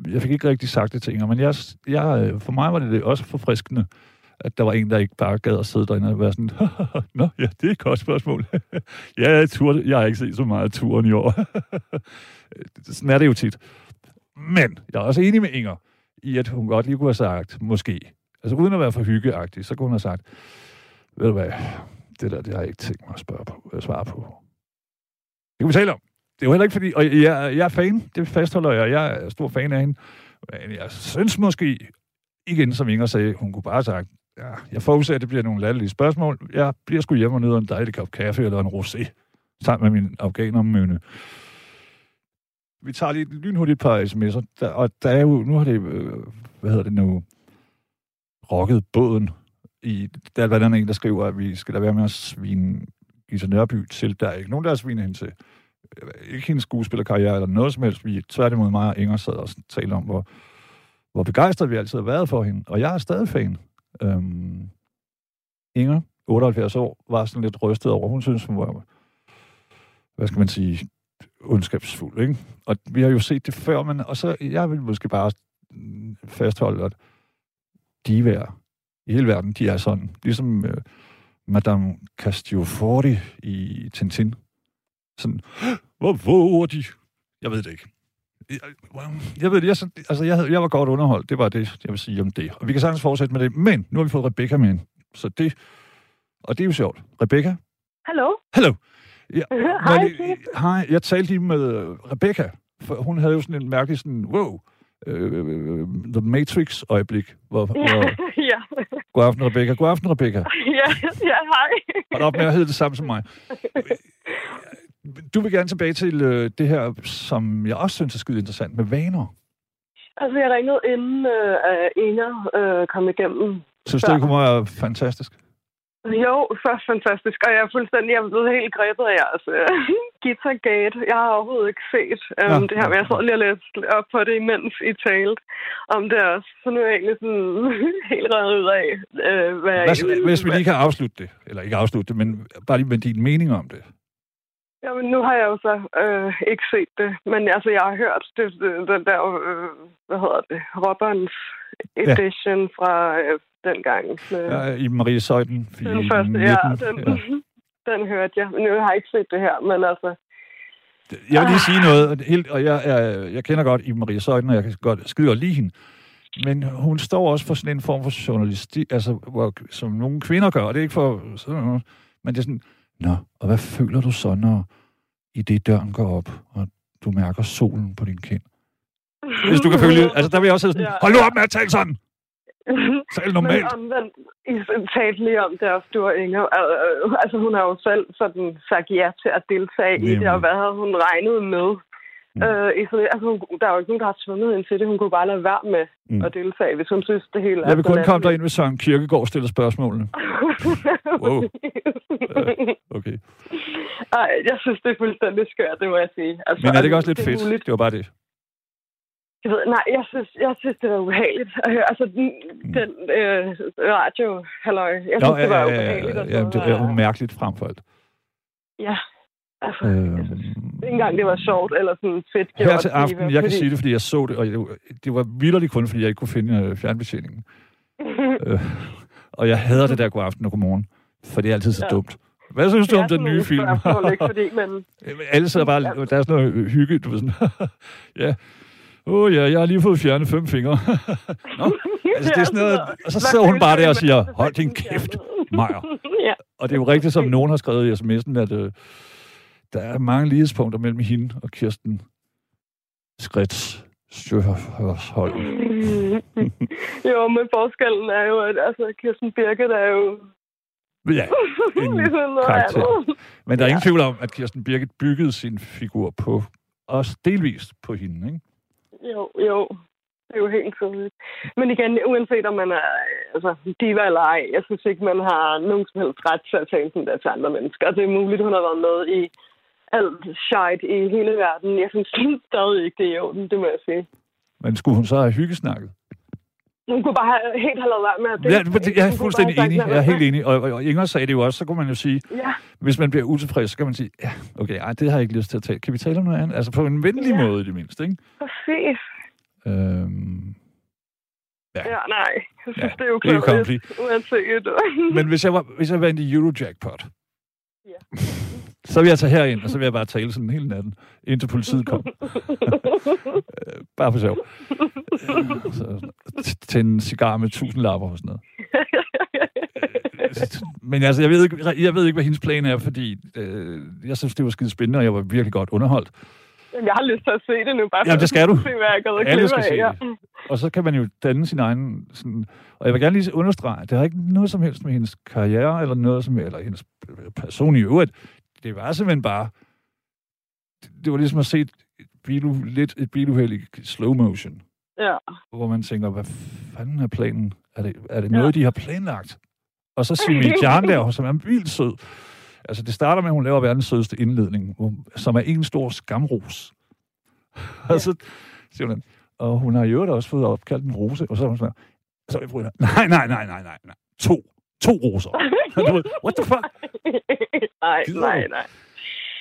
[SPEAKER 2] Jeg fik ikke rigtig sagt det til Inger, men jeg, jeg, øh, for mig var det også forfriskende, at der var en, der ikke bare gad at sidde derinde og være sådan, Nå, ja, det er et godt spørgsmål. (laughs) ja, tur, jeg har ikke set så meget af turen i år. (laughs) sådan er det jo tit. Men jeg er også enig med Inger i, at hun godt lige kunne have sagt, måske, altså uden at være for hyggeagtig, så kunne hun have sagt, ved du hvad, det der, det har jeg ikke tænkt mig at spørge på, at svare på. Det kan vi tale om. Det er jo heller ikke fordi, og jeg, jeg er fan, det fastholder jeg, jeg er stor fan af hende, men jeg synes måske, igen som Inger sagde, hun kunne bare have sagt, ja, jeg forudser, at det bliver nogle latterlige spørgsmål. Jeg bliver sgu hjemme og nyder en dejlig kop kaffe eller en rosé, sammen med min afghanermønne. Vi tager lige et par sms'er, der, og der er jo, nu har det, øh, hvad hedder det nu, rokket båden i, der er blandt andet en, der skriver, at vi skal da være med at svine Gita Nørby til. Der er ikke nogen, der er svine hende til. Ikke hendes skuespillerkarriere eller noget som helst. Vi er tværtimod mig og Inger sad og talte om, hvor, hvor begejstret vi altid har været for hende. Og jeg er stadig fan. Øhm, Inger, 78 år, var sådan lidt rystet over. Hun synes, hun var, hvad skal man sige, ondskabsfuld, ikke? Og vi har jo set det før, men og så, jeg vil måske bare fastholde, at divaer i hele verden, de er sådan. Ligesom øh, Madame Castiglione i Tintin. Sådan, hvor våger de? Jeg ved det ikke. Jeg, jeg ved det, jeg, altså jeg, jeg var godt underholdt. Det var det, jeg vil sige om det. Og vi kan sagtens fortsætte med det. Men nu har vi fået Rebecca med ind. Så det, og det er jo sjovt. Rebecca?
[SPEAKER 3] Hallo?
[SPEAKER 2] Hallo. Ja, (laughs)
[SPEAKER 3] Hej, Kit.
[SPEAKER 2] Hej, jeg talte lige med øh, Rebecca, for hun havde jo sådan en mærkelig sådan, wow, øh, The Matrix-øjeblik, hvor, hvor (laughs)
[SPEAKER 4] ja,
[SPEAKER 2] god aften, Rebecca, god aften, Rebecca. (laughs)
[SPEAKER 4] ja, ja, hej.
[SPEAKER 2] Hold op med at hedde det samme som mig. Du vil gerne tilbage til øh, det her, som jeg også synes er skide interessant, med vaner.
[SPEAKER 4] Altså, jeg ringede inden uh, Inger uh, kom igennem.
[SPEAKER 2] Synes du, det kunne være fantastisk?
[SPEAKER 4] Jo, så fantastisk. Og jeg er fuldstændig jeg er blevet helt grebet af jeres uh, (laughs) Guitar Gate. Jeg har overhovedet ikke set um,
[SPEAKER 2] Ja.
[SPEAKER 4] det her, men jeg sad lige og læste op på det, imens I talte om det også. Så nu er jeg egentlig sådan (laughs) helt reddet ud af, uh, hvad jeg
[SPEAKER 2] Hvad,
[SPEAKER 4] egentlig-
[SPEAKER 2] hvis vi lige kan afslutte det, eller ikke afslutte det, men bare lige med din mening om det.
[SPEAKER 4] Jamen, nu har jeg jo så øh, ikke set det, men altså, jeg har hørt det, det, den der, øh, hvad hedder det, Robberens edition ja. fra øh, den gang. Med, ja,
[SPEAKER 2] I Marie Søjden. i
[SPEAKER 4] den første,
[SPEAKER 2] 19,
[SPEAKER 4] ja, den, ja. (laughs) den hørte jeg. Nu har jeg ikke set det her, men altså,
[SPEAKER 2] Jeg vil lige sige noget, helt, og jeg, jeg, jeg kender godt i Maria Søjden, og jeg kan godt, skide godt lide hende. Men hun står også for sådan en form for journalistik, altså, hvor, som nogle kvinder gør, og det er ikke for sådan noget, men det er sådan, Nå, og hvad føler du så, når i det døren går op, og du mærker solen på din kind? Hvis du kan følge, altså der vil jeg også sådan,
[SPEAKER 4] Ja.
[SPEAKER 2] hold nu op med at tale sådan! (laughs) Tal normalt!
[SPEAKER 4] Men omvendt, I talte lige om det også, du og Inger. Øh, Altså, hun har jo selv sådan sagt ja til at deltage i det, og hvad havde hun regnet med?
[SPEAKER 2] Mm.
[SPEAKER 4] Øh, isoleret. altså, hun, der er jo ikke nogen, der har tvunget hende til det. Hun kunne bare lade være med
[SPEAKER 2] Mm.
[SPEAKER 4] at deltage, hvis hun synes, det hele er
[SPEAKER 2] Jeg vil kun komme derind, hvis Søren Kierkegaard stiller spørgsmålene. (laughs) Wow. Okay.
[SPEAKER 4] Ej, jeg synes, det er fuldstændig skørt, det må jeg sige. Altså,
[SPEAKER 2] Men er det ikke også lidt fedt?
[SPEAKER 4] muligt.
[SPEAKER 2] Det var bare det.
[SPEAKER 4] Jeg ved, nej, jeg synes, jeg synes, det var ubehageligt. at høre. Altså, den, den øh, radio, halløj, jeg synes, det var ubehageligt. at
[SPEAKER 2] ja,
[SPEAKER 4] sidde
[SPEAKER 2] det
[SPEAKER 4] og-
[SPEAKER 2] jo mærkeligt frem for alt.
[SPEAKER 4] Ja, altså, jeg synes ikke engang, det var sjovt eller sådan fedt.
[SPEAKER 2] Her til aften, jeg kan
[SPEAKER 4] fordi-
[SPEAKER 2] sige det, fordi jeg så det, og jeg, det var vildt kun, fordi jeg ikke kunne finde øh, fjernbetjeningen. (laughs) Øh, og jeg hader det der god aften og godmorgen, for det er altid så
[SPEAKER 4] Ja.
[SPEAKER 2] dumt. Hvad synes du
[SPEAKER 4] Det
[SPEAKER 2] om den nye film?
[SPEAKER 4] ikke? Fordi, (laughs) men,
[SPEAKER 2] Alle sidder bare, der er sådan noget hygge, du ved sådan, (laughs) ja, åh oh, ja, jeg har lige fået fjernet fem fingre. (laughs) Nå, altså det er sådan noget, og så sidder hun bare der og siger, hold din kæft, Maja. (laughs)
[SPEAKER 4] ja.
[SPEAKER 2] Og det er jo rigtigt, som nogen har skrevet i sms'en, at øh, der er mange lighedspunkter mellem hende og Kirsten Skrids Stjørsholm. (laughs)
[SPEAKER 4] jo, men forskellen er jo, at altså, Kirsten Birgit er jo
[SPEAKER 2] Ja, en
[SPEAKER 4] ligesom
[SPEAKER 2] karakter. Men der er ingen tvivl om, at Kirsten Birgit byggede sin figur på, også delvist på hende, ikke?
[SPEAKER 4] Jo, jo. Det er jo helt tydeligt. Men igen, uanset om man er altså, diva eller ej, jeg synes ikke, man har nogen som helst ret til at tale sådan der til andre mennesker. Det er muligt, hun har været med i alt shit i hele verden. Jeg synes stadig ikke, det er i orden, det må jeg sige.
[SPEAKER 2] Men skulle hun så have hyggesnakket?
[SPEAKER 4] Hun kunne bare have, helt have lavet være med at
[SPEAKER 2] Ja,
[SPEAKER 4] det.
[SPEAKER 2] men det- jeg er fuldstændig enig. Jeg er helt enig. Og, og, Inger sagde det jo også, så kunne man jo sige,
[SPEAKER 4] Ja,
[SPEAKER 2] hvis man bliver utilfreds, så kan man sige, ja, okay, ej, det har jeg ikke lyst til at tale. Kan vi tale om noget andet? Altså på en venlig
[SPEAKER 4] Ja.
[SPEAKER 2] måde i det mindste, ikke?
[SPEAKER 4] præcis.
[SPEAKER 2] Øhm, Ja.
[SPEAKER 4] Ja, nej. Jeg synes,
[SPEAKER 2] Ja,
[SPEAKER 4] det er jo
[SPEAKER 2] det comfy.
[SPEAKER 4] uanset.
[SPEAKER 2] Men hvis jeg var, hvis jeg var inde i Eurojackpot,
[SPEAKER 4] Ja. (laughs)
[SPEAKER 2] så vil jeg tage herind, og så vil jeg bare tale sådan hele natten, indtil politiet kom. (laughs) Bare for sjov. Så, t- tænde en cigar med tusind lapper og sådan noget. Men altså, jeg ved ikke, jeg ved ikke hvad hendes plan er, fordi øh, jeg synes, det var skide spændende, og jeg var virkelig godt underholdt.
[SPEAKER 4] Jeg har lyst til at se det nu, bare
[SPEAKER 2] Jamen, det skal du.
[SPEAKER 4] Se, hvad jeg er gået
[SPEAKER 2] Alle skal
[SPEAKER 4] af,
[SPEAKER 2] se det. Og så kan man jo danne sin egen... Sådan, og jeg vil gerne lige understrege, det har ikke noget som helst med hendes karriere, eller noget som eller hendes person i øvrigt. Det var simpelthen bare... Det, det var ligesom at se et, bilu, lidt et biluheld i slow motion,
[SPEAKER 4] Ja.
[SPEAKER 2] hvor man tænker, hvad fanden er planen? Er det, er det
[SPEAKER 4] Ja.
[SPEAKER 2] noget, de har planlagt? Og så Simi Jan der, som er vildt sød. Altså, det starter med, at hun laver verdens sødeste indledning, som er en stor skamros. Og så siger hun, og hun har i øvrigt også fået opkaldt en rose, og så er hun sådan, så jeg prøver, nej, nej, nej, nej, nej, nej, to, to roser. (laughs) du what the fuck?
[SPEAKER 4] nej,
[SPEAKER 2] Gider
[SPEAKER 4] nej, nej.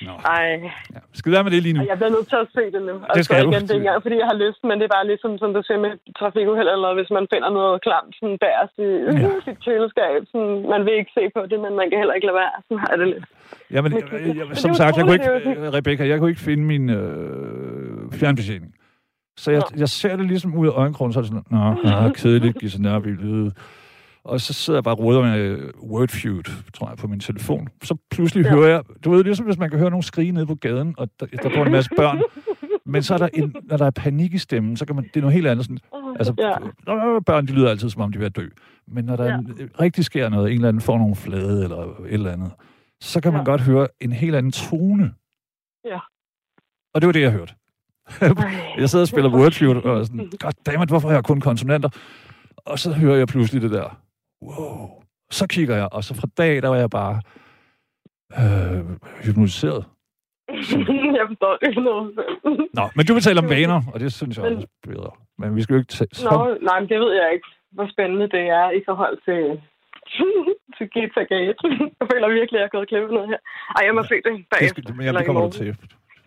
[SPEAKER 2] Nå,
[SPEAKER 4] Ej,
[SPEAKER 2] ja. Skal vi være med det lige nu?
[SPEAKER 4] og jeg bliver nødt til at se det nu. Altså,
[SPEAKER 2] skal du.
[SPEAKER 4] igen, det er fordi jeg har lyst, men det er bare ligesom, som du siger med trafikuheld, eller hvis man finder noget klamt sådan bærest i
[SPEAKER 2] Ja.
[SPEAKER 4] sit køleskab. Sådan, man vil ikke se på det, men man kan heller ikke lade være. Sådan har jeg det lidt.
[SPEAKER 2] Jamen,
[SPEAKER 4] Men-
[SPEAKER 2] jeg, jeg,
[SPEAKER 4] men
[SPEAKER 2] som
[SPEAKER 4] det
[SPEAKER 2] sagt, jeg kunne ikke,
[SPEAKER 4] det
[SPEAKER 2] Rebecca, jeg kunne ikke finde min øh, fjernbetjening. Så jeg, jeg ser det ligesom ud af øjenkrogen, så er det sådan, nå, nå kedeligt, Gisse Nørby, lyde. Og så sidder jeg bare og med øh, Wordfeud, tror jeg, på min telefon. Så pludselig ja. Hører jeg, du ved, ligesom hvis man kan høre nogen skrige nede på gaden, og der, der bor en masse børn, men så er der en, når der er panik i stemmen, så kan man, det er noget helt andet. Sådan, altså,
[SPEAKER 4] Ja.
[SPEAKER 2] børn, de lyder altid, som om de er ved at dø. Men når der ja.
[SPEAKER 4] Ja.
[SPEAKER 2] rigtig sker noget, en eller anden får nogle flade, eller et eller andet, så kan man
[SPEAKER 4] Ja.
[SPEAKER 2] godt høre en helt anden tone.
[SPEAKER 4] Ja.
[SPEAKER 2] Og det var det, jeg hørte. Jeg sidder og spiller Wordfeud, og er sådan, goddammit, hvorfor har jeg kun konsonanter? Og så hører jeg pludselig det der, wow. Så kigger jeg, og så fra dag, der var jeg bare øh, hypnotiseret. (laughs)
[SPEAKER 4] jeg forstår det ikke noget.
[SPEAKER 2] Nå, men du vil tale om vaner, og det synes jeg også er bedre. Men vi skal jo ikke tage...
[SPEAKER 4] Nå, nej, men det ved jeg ikke, hvor spændende det er i forhold til, (laughs) til Gita Gate. Jeg føler virkelig, at jeg er gået glip noget her. Ej, jeg må se det
[SPEAKER 2] Det
[SPEAKER 4] bagefter.
[SPEAKER 2] skal, men jamen, det kommer du til.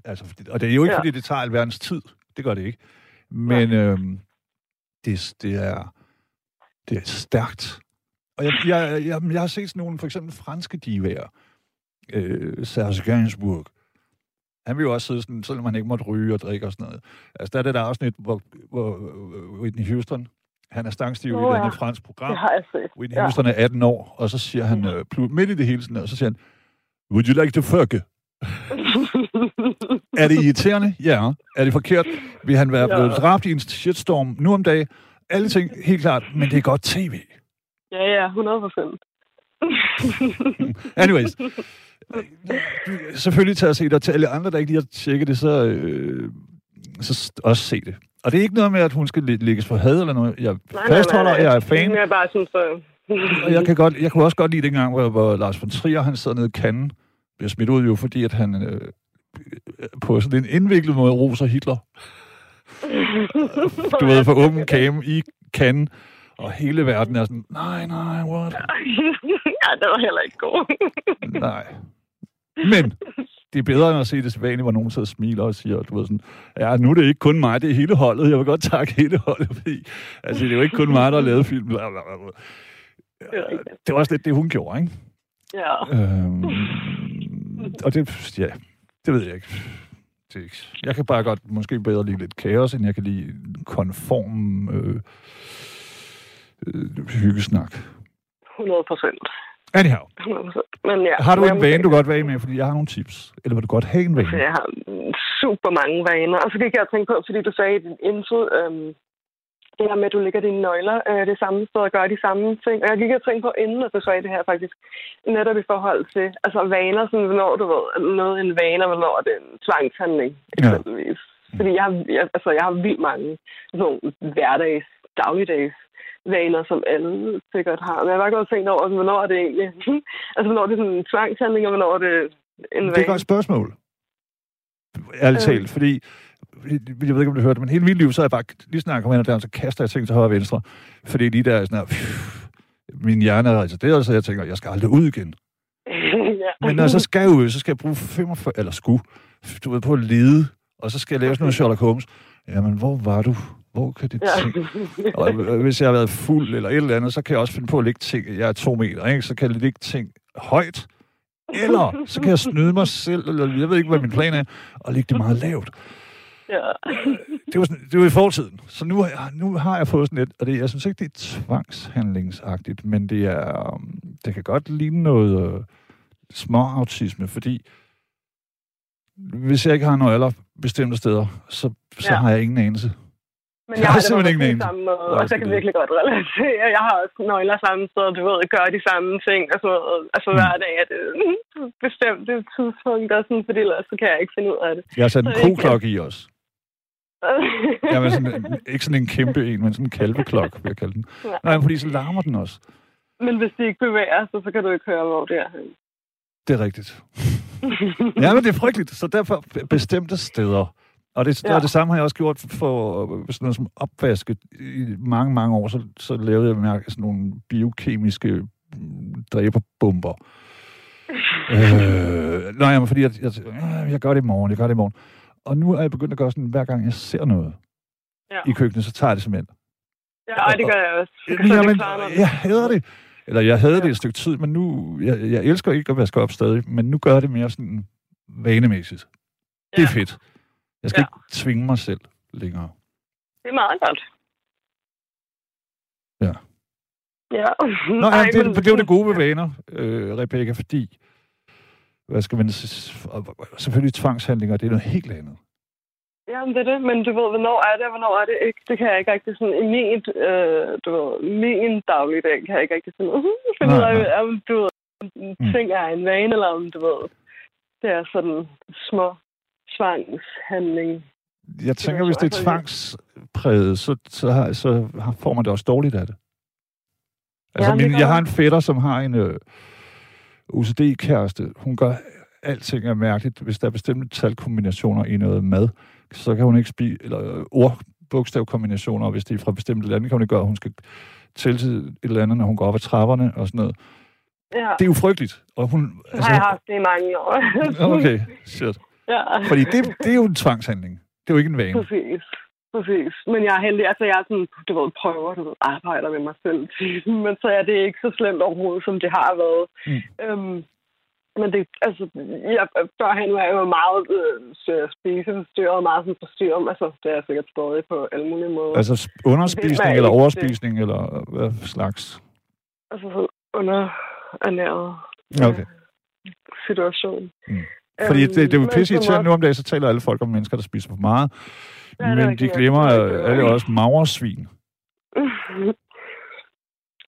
[SPEAKER 2] Altså, og det er jo ikke, ja.
[SPEAKER 4] Ja.
[SPEAKER 2] fordi det tager alverdens tid. Det gør det ikke. Men øhm, det, det, er, det er stærkt. Og jeg, jeg, jeg, jeg har set sådan nogle, for eksempel franske divaer. Øh, Serge Gainsbourg. Han vil jo også sidde sådan, selvom han ikke måtte ryge og drikke og sådan noget. Altså, der er det der afsnit, hvor, hvor øh, Whitney Houston, han er stangstiv
[SPEAKER 4] Nå,
[SPEAKER 2] i et
[SPEAKER 4] ja.
[SPEAKER 2] fransk program.
[SPEAKER 4] Det har jeg set.
[SPEAKER 2] Whitney
[SPEAKER 4] Ja.
[SPEAKER 2] Houston er 18 år, og så siger han, øh, plu- midt i det hele sådan, og så siger han, Would you like to fuck? (laughs) Er det irriterende? Ja. Er det forkert? Vil han være
[SPEAKER 4] Ja.
[SPEAKER 2] blevet dræbt i en shitstorm nu om dagen? Alle ting, helt klart, men det er godt tv.
[SPEAKER 4] Ja, ja, 100 procent. (laughs)
[SPEAKER 2] Anyways. Selvfølgelig til at se dig til alle andre, der ikke lige har tjekket det, så øh, så også se det. Og det er ikke noget med, at hun skal læ- lægges på had eller noget. Jeg
[SPEAKER 4] Nej,
[SPEAKER 2] fastholder,
[SPEAKER 4] nej, nej.
[SPEAKER 2] jeg er fan.
[SPEAKER 4] Jeg er bare sådan så...
[SPEAKER 2] Og jeg, kan godt, jeg kunne også godt lide dengang, hvor, hvor Lars von Trier, han sidder nede i kanden, bliver smidt ud jo, fordi at han øh, på sådan en indviklet måde roser Hitler. (laughs) Du ved, for åben kame i kanden, og hele verden er sådan, nej, nej, what? (laughs)
[SPEAKER 4] ja, det var heller ikke god.
[SPEAKER 2] Nej. Men det er bedre end at se det sædvanligt, hvor nogen sidder og smiler og siger, du ved sådan, ja, nu er det ikke kun mig, det er hele holdet. Jeg vil godt takke hele holdet, fordi altså, det er jo ikke kun mig, der har lavet film. Bla, bla, bla.
[SPEAKER 4] Det
[SPEAKER 2] var også lidt det, hun gjorde, ikke?
[SPEAKER 4] Ja.
[SPEAKER 2] Øhm, og det, ja, det ved jeg ikke. Det, ikke- jeg kan bare godt måske bedre lide lidt kaos, end jeg kan lide konform øh, øh, hyggesnak.
[SPEAKER 4] 100 procent.
[SPEAKER 2] Anyhow,
[SPEAKER 4] 100 procent. Men ja.
[SPEAKER 2] har du en vane, du godt vil af med? Fordi jeg har nogle tips. Eller vil du godt have en vane?
[SPEAKER 4] Jeg har super mange vaner. Og så gik jeg og tænke på, fordi du sagde i din intro, øhm, det her med, at du lægger dine nøgler øh, det samme sted og gør de samme ting. Og jeg gik og tænke på, inden at du sagde det her faktisk, netop i forhold til altså vaner, sådan, hvornår du ved, noget en vane, og hvornår det er en tvangshandling, eksempelvis. Ja. Fordi jeg, har- jeg, altså, jeg har vildt mange sådan, hverdags, dagligdags vaner, som alle sikkert har. Men jeg har bare godt tænkt over, altså, hvornår er det egentlig, (laughs) altså hvornår er det sådan en tvangshandling, og hvornår er det en
[SPEAKER 2] Det er et
[SPEAKER 4] vane.
[SPEAKER 2] godt spørgsmål. Ærligt
[SPEAKER 4] Øh.
[SPEAKER 2] talt, fordi jeg ved ikke, om du hørte det, men hele mit liv, så er jeg bare, lige snart jeg kommer ind der, så kaster jeg ting til højre og venstre. Fordi lige der er sådan her, pff, min hjerne er retarderet, så jeg tænker, jeg skal aldrig ud igen. (laughs)
[SPEAKER 4] ja.
[SPEAKER 2] Men når jeg så skal ud, så skal jeg bruge 45, eller sku, du ved, på at lede, og så skal jeg lave sådan noget Sherlock Holmes. Jamen, hvor var du? Hvor kan det
[SPEAKER 4] Ja.
[SPEAKER 2] ting? Og øh, hvis jeg har været fuld eller et eller andet, så kan jeg også finde på at lægge ting, jeg er to meter, ikke? så kan jeg lægge ting højt, eller så kan jeg snyde mig selv, eller jeg ved ikke, hvad min plan er, og lægge det meget lavt.
[SPEAKER 4] ja.
[SPEAKER 2] Det var, sådan, det var i fortiden. Så nu, har jeg- nu har jeg fået sådan lidt, og det, jeg synes ikke, det er tvangshandlingsagtigt, men det er, um, det kan godt ligne noget øh, småautisme, fordi hvis jeg ikke har nøgler bestemte steder, så, så
[SPEAKER 4] Ja.
[SPEAKER 2] har jeg ingen anelse.
[SPEAKER 4] Men
[SPEAKER 2] Jeg
[SPEAKER 4] jeg
[SPEAKER 2] har
[SPEAKER 4] det
[SPEAKER 2] simpelthen
[SPEAKER 4] ikke
[SPEAKER 2] anelse.
[SPEAKER 4] samme måde,
[SPEAKER 2] Nej,
[SPEAKER 4] og så kan virkelig godt relatere. Jeg har også nøgler samme sted, du ved, gør de samme ting, og sådan noget. Altså
[SPEAKER 2] Mm.
[SPEAKER 4] hver dag er det (laughs) bestemte tidspunkter, sådan, fordi ellers så kan jeg ikke finde ud af det.
[SPEAKER 2] Jeg har sat en koklokke i os. Jeg er sådan, ikke sådan en kæmpe en, men sådan en kalveklok, vil jeg kalde den.
[SPEAKER 4] Ja.
[SPEAKER 2] Nej, men fordi så larmer den også.
[SPEAKER 4] Men hvis de ikke bevæger sig, så kan du ikke høre, hvor det er.
[SPEAKER 2] Det er rigtigt. Ja, men det er frygteligt. Så derfor bestemte steder. Og det, ja.
[SPEAKER 4] Ja.
[SPEAKER 2] og det samme har jeg også gjort for øh, sådan noget som opvasket. I mange, mange år, så, så lavede jeg mærke sådan nogle biokemiske mm, dræberbomber. (laughs) øh, nej, men fordi jeg, jeg, øh, jeg gør det i morgen, jeg gør det i morgen. Og nu er jeg begyndt at gøre sådan, hver gang jeg ser noget
[SPEAKER 4] Ja.
[SPEAKER 2] i køkkenet, så tager jeg det simpelthen.
[SPEAKER 4] Ja, og det gør jeg også. Så kan
[SPEAKER 2] Jamen, jeg hader det. Eller jeg havde det et stykke tid, men nu... Jeg, jeg elsker ikke at vaske op stadig, men nu gør jeg det mere sådan vanemæssigt. Det er
[SPEAKER 4] Ja.
[SPEAKER 2] fedt. Jeg skal
[SPEAKER 4] Ja.
[SPEAKER 2] ikke tvinge mig selv længere.
[SPEAKER 4] Det er meget godt.
[SPEAKER 2] Ja.
[SPEAKER 4] Ja.
[SPEAKER 2] Nå,
[SPEAKER 4] Ej,
[SPEAKER 2] ja, det,
[SPEAKER 4] men-
[SPEAKER 2] det er jo det gode ved vaner, øh, Rebecca, fordi... Hvad skal man... Selvfølgelig tvangshandlinger, det er noget helt andet.
[SPEAKER 4] Ja, men det er det. Men du ved, hvornår er det, og hvornår er det ikke? Det kan jeg ikke rigtig sådan... I min, øh, du ved, min dagligdag kan jeg ikke rigtig sådan... finde ud af, om du ved,
[SPEAKER 2] Mm.
[SPEAKER 4] ting er en vane, eller om du ved, det er sådan små tvangshandling.
[SPEAKER 2] Jeg tænker,
[SPEAKER 4] er
[SPEAKER 2] hvis det er tvangspræget, så, så, har, så har- får man det også dårligt af det. Altså,
[SPEAKER 4] Ja,
[SPEAKER 2] min, jeg har en fætter, som har en øh, OCD-kæreste. Hun gør alting er mærkeligt. Hvis der er bestemte talkombinationer i noget mad, så kan hun ikke spise, eller øh, ordbogstavkombinationer, og hvis det er fra bestemte lande, kan hun ikke gøre, at hun skal tælle til et eller andet, når hun går op ad trapperne og sådan noget.
[SPEAKER 4] Ja,
[SPEAKER 2] Det er jo frygteligt. Og hun,
[SPEAKER 4] har jeg haft det i mange år.
[SPEAKER 2] okay, shit.
[SPEAKER 4] Ja.
[SPEAKER 2] Fordi det, det er jo en tvangshandling. Det er jo ikke en vane.
[SPEAKER 4] Præcis. Præcis. Men jeg er heldig. Altså, jeg er sådan, du ved, prøver, du ved, arbejder med mig selv. (laughs) Men så er det ikke så slemt overhovedet, som det har været.
[SPEAKER 2] Mm.
[SPEAKER 4] Øhm, men det, altså, jeg, førhen var jeg jo meget øh, spiseforstyrret, meget sådan forstyrret. Altså, det er jeg sikkert stadig på alle mulige måder. Altså,
[SPEAKER 2] underspisning eller overspisning, eller hvad slags?
[SPEAKER 4] altså sådan underernæret
[SPEAKER 2] Okay.
[SPEAKER 4] situation.
[SPEAKER 2] Mm. Fordi det, det er jo
[SPEAKER 4] men
[SPEAKER 2] pisse irriterende. Nu om dagen, så taler alle folk om mennesker, der spiser for meget.
[SPEAKER 4] Ja,
[SPEAKER 2] men de glemmer,
[SPEAKER 4] er
[SPEAKER 2] alle også magersvin. (laughs)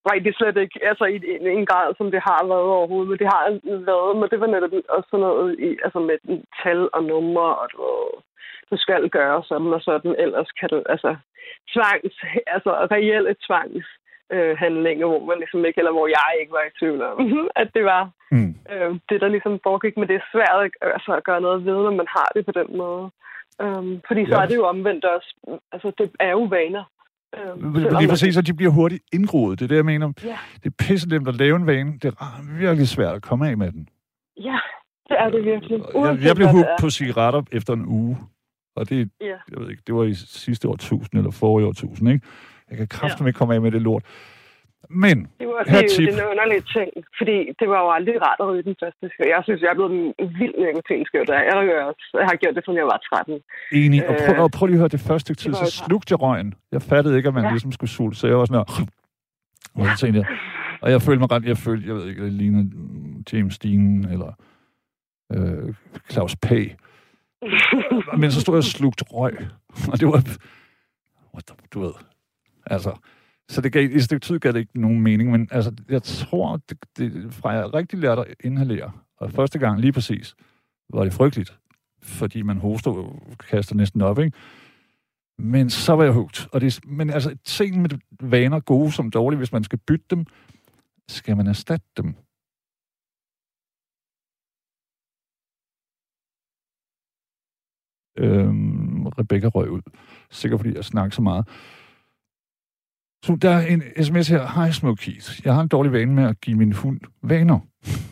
[SPEAKER 4] Nej, det er slet ikke altså, i, i en grad, som det har været overhovedet. Men det har været, men det var netop også sådan noget i, altså med tal og numre, og du, du skal gøre sådan og sådan, ellers kan du, altså, tvangs, altså reelle tvangs øh, handlinger, hvor man ligesom ikke, eller hvor jeg ikke var i tvivl om, at det var mm. øh, det, der ligesom foregik. Men det er svært altså, at gøre noget ved, når man har det på den måde. Um, fordi så ja. er det jo omvendt også. Altså, det er jo vaner.
[SPEAKER 2] Øh, Lige præcis, at de bliver hurtigt indgroet. Det er det, jeg mener. Ja. Det er pisse nemt at lave en vane. Det er virkelig svært at komme af med den.
[SPEAKER 4] Ja, det er det virkelig.
[SPEAKER 2] jeg, jeg blev hugt på cigaretter efter en uge. Og det, ja. jeg ved ikke, det var i sidste år 1000 eller forrige år 1000, ikke? Jeg kan kraftigt ja. ikke komme af med det lort. Men,
[SPEAKER 4] det var her tip. Det er en underlig ting, fordi det var jo aldrig rart at ryge den første Jeg synes, jeg er blevet en vild nikotinskøv, der jeg, jeg har gjort det, siden jeg var 13.
[SPEAKER 2] Enig. Og prøv, og prøv lige at høre, det første tid, så slugte jeg røgen. Jeg fattede ikke, at man ja. ligesom skulle sulte, så jeg var sådan her... Og, så tænkte jeg, og jeg følte mig ret, jeg følte, jeg ved ikke, det lignede James Dean, eller øh, Claus P. (laughs) Men så stod jeg og slugte røg, og det var, du ved, altså, så det gav, i et stykke tid gav det ikke nogen mening, men altså, jeg tror, det, det, fra jeg rigtig lærte at inhalere, og første gang lige præcis, var det frygteligt, fordi man hoster og kaster næsten op, ikke? Men så var jeg hugt. Og det, men altså, ting med vaner, gode som dårlige, hvis man skal bytte dem, skal man erstatte dem. Øhm, Rebecca røg ud. Sikkert fordi jeg snakker så meget. Så der er en sms her. Hej Smokies. Jeg har en dårlig vane med at give min hund vaner.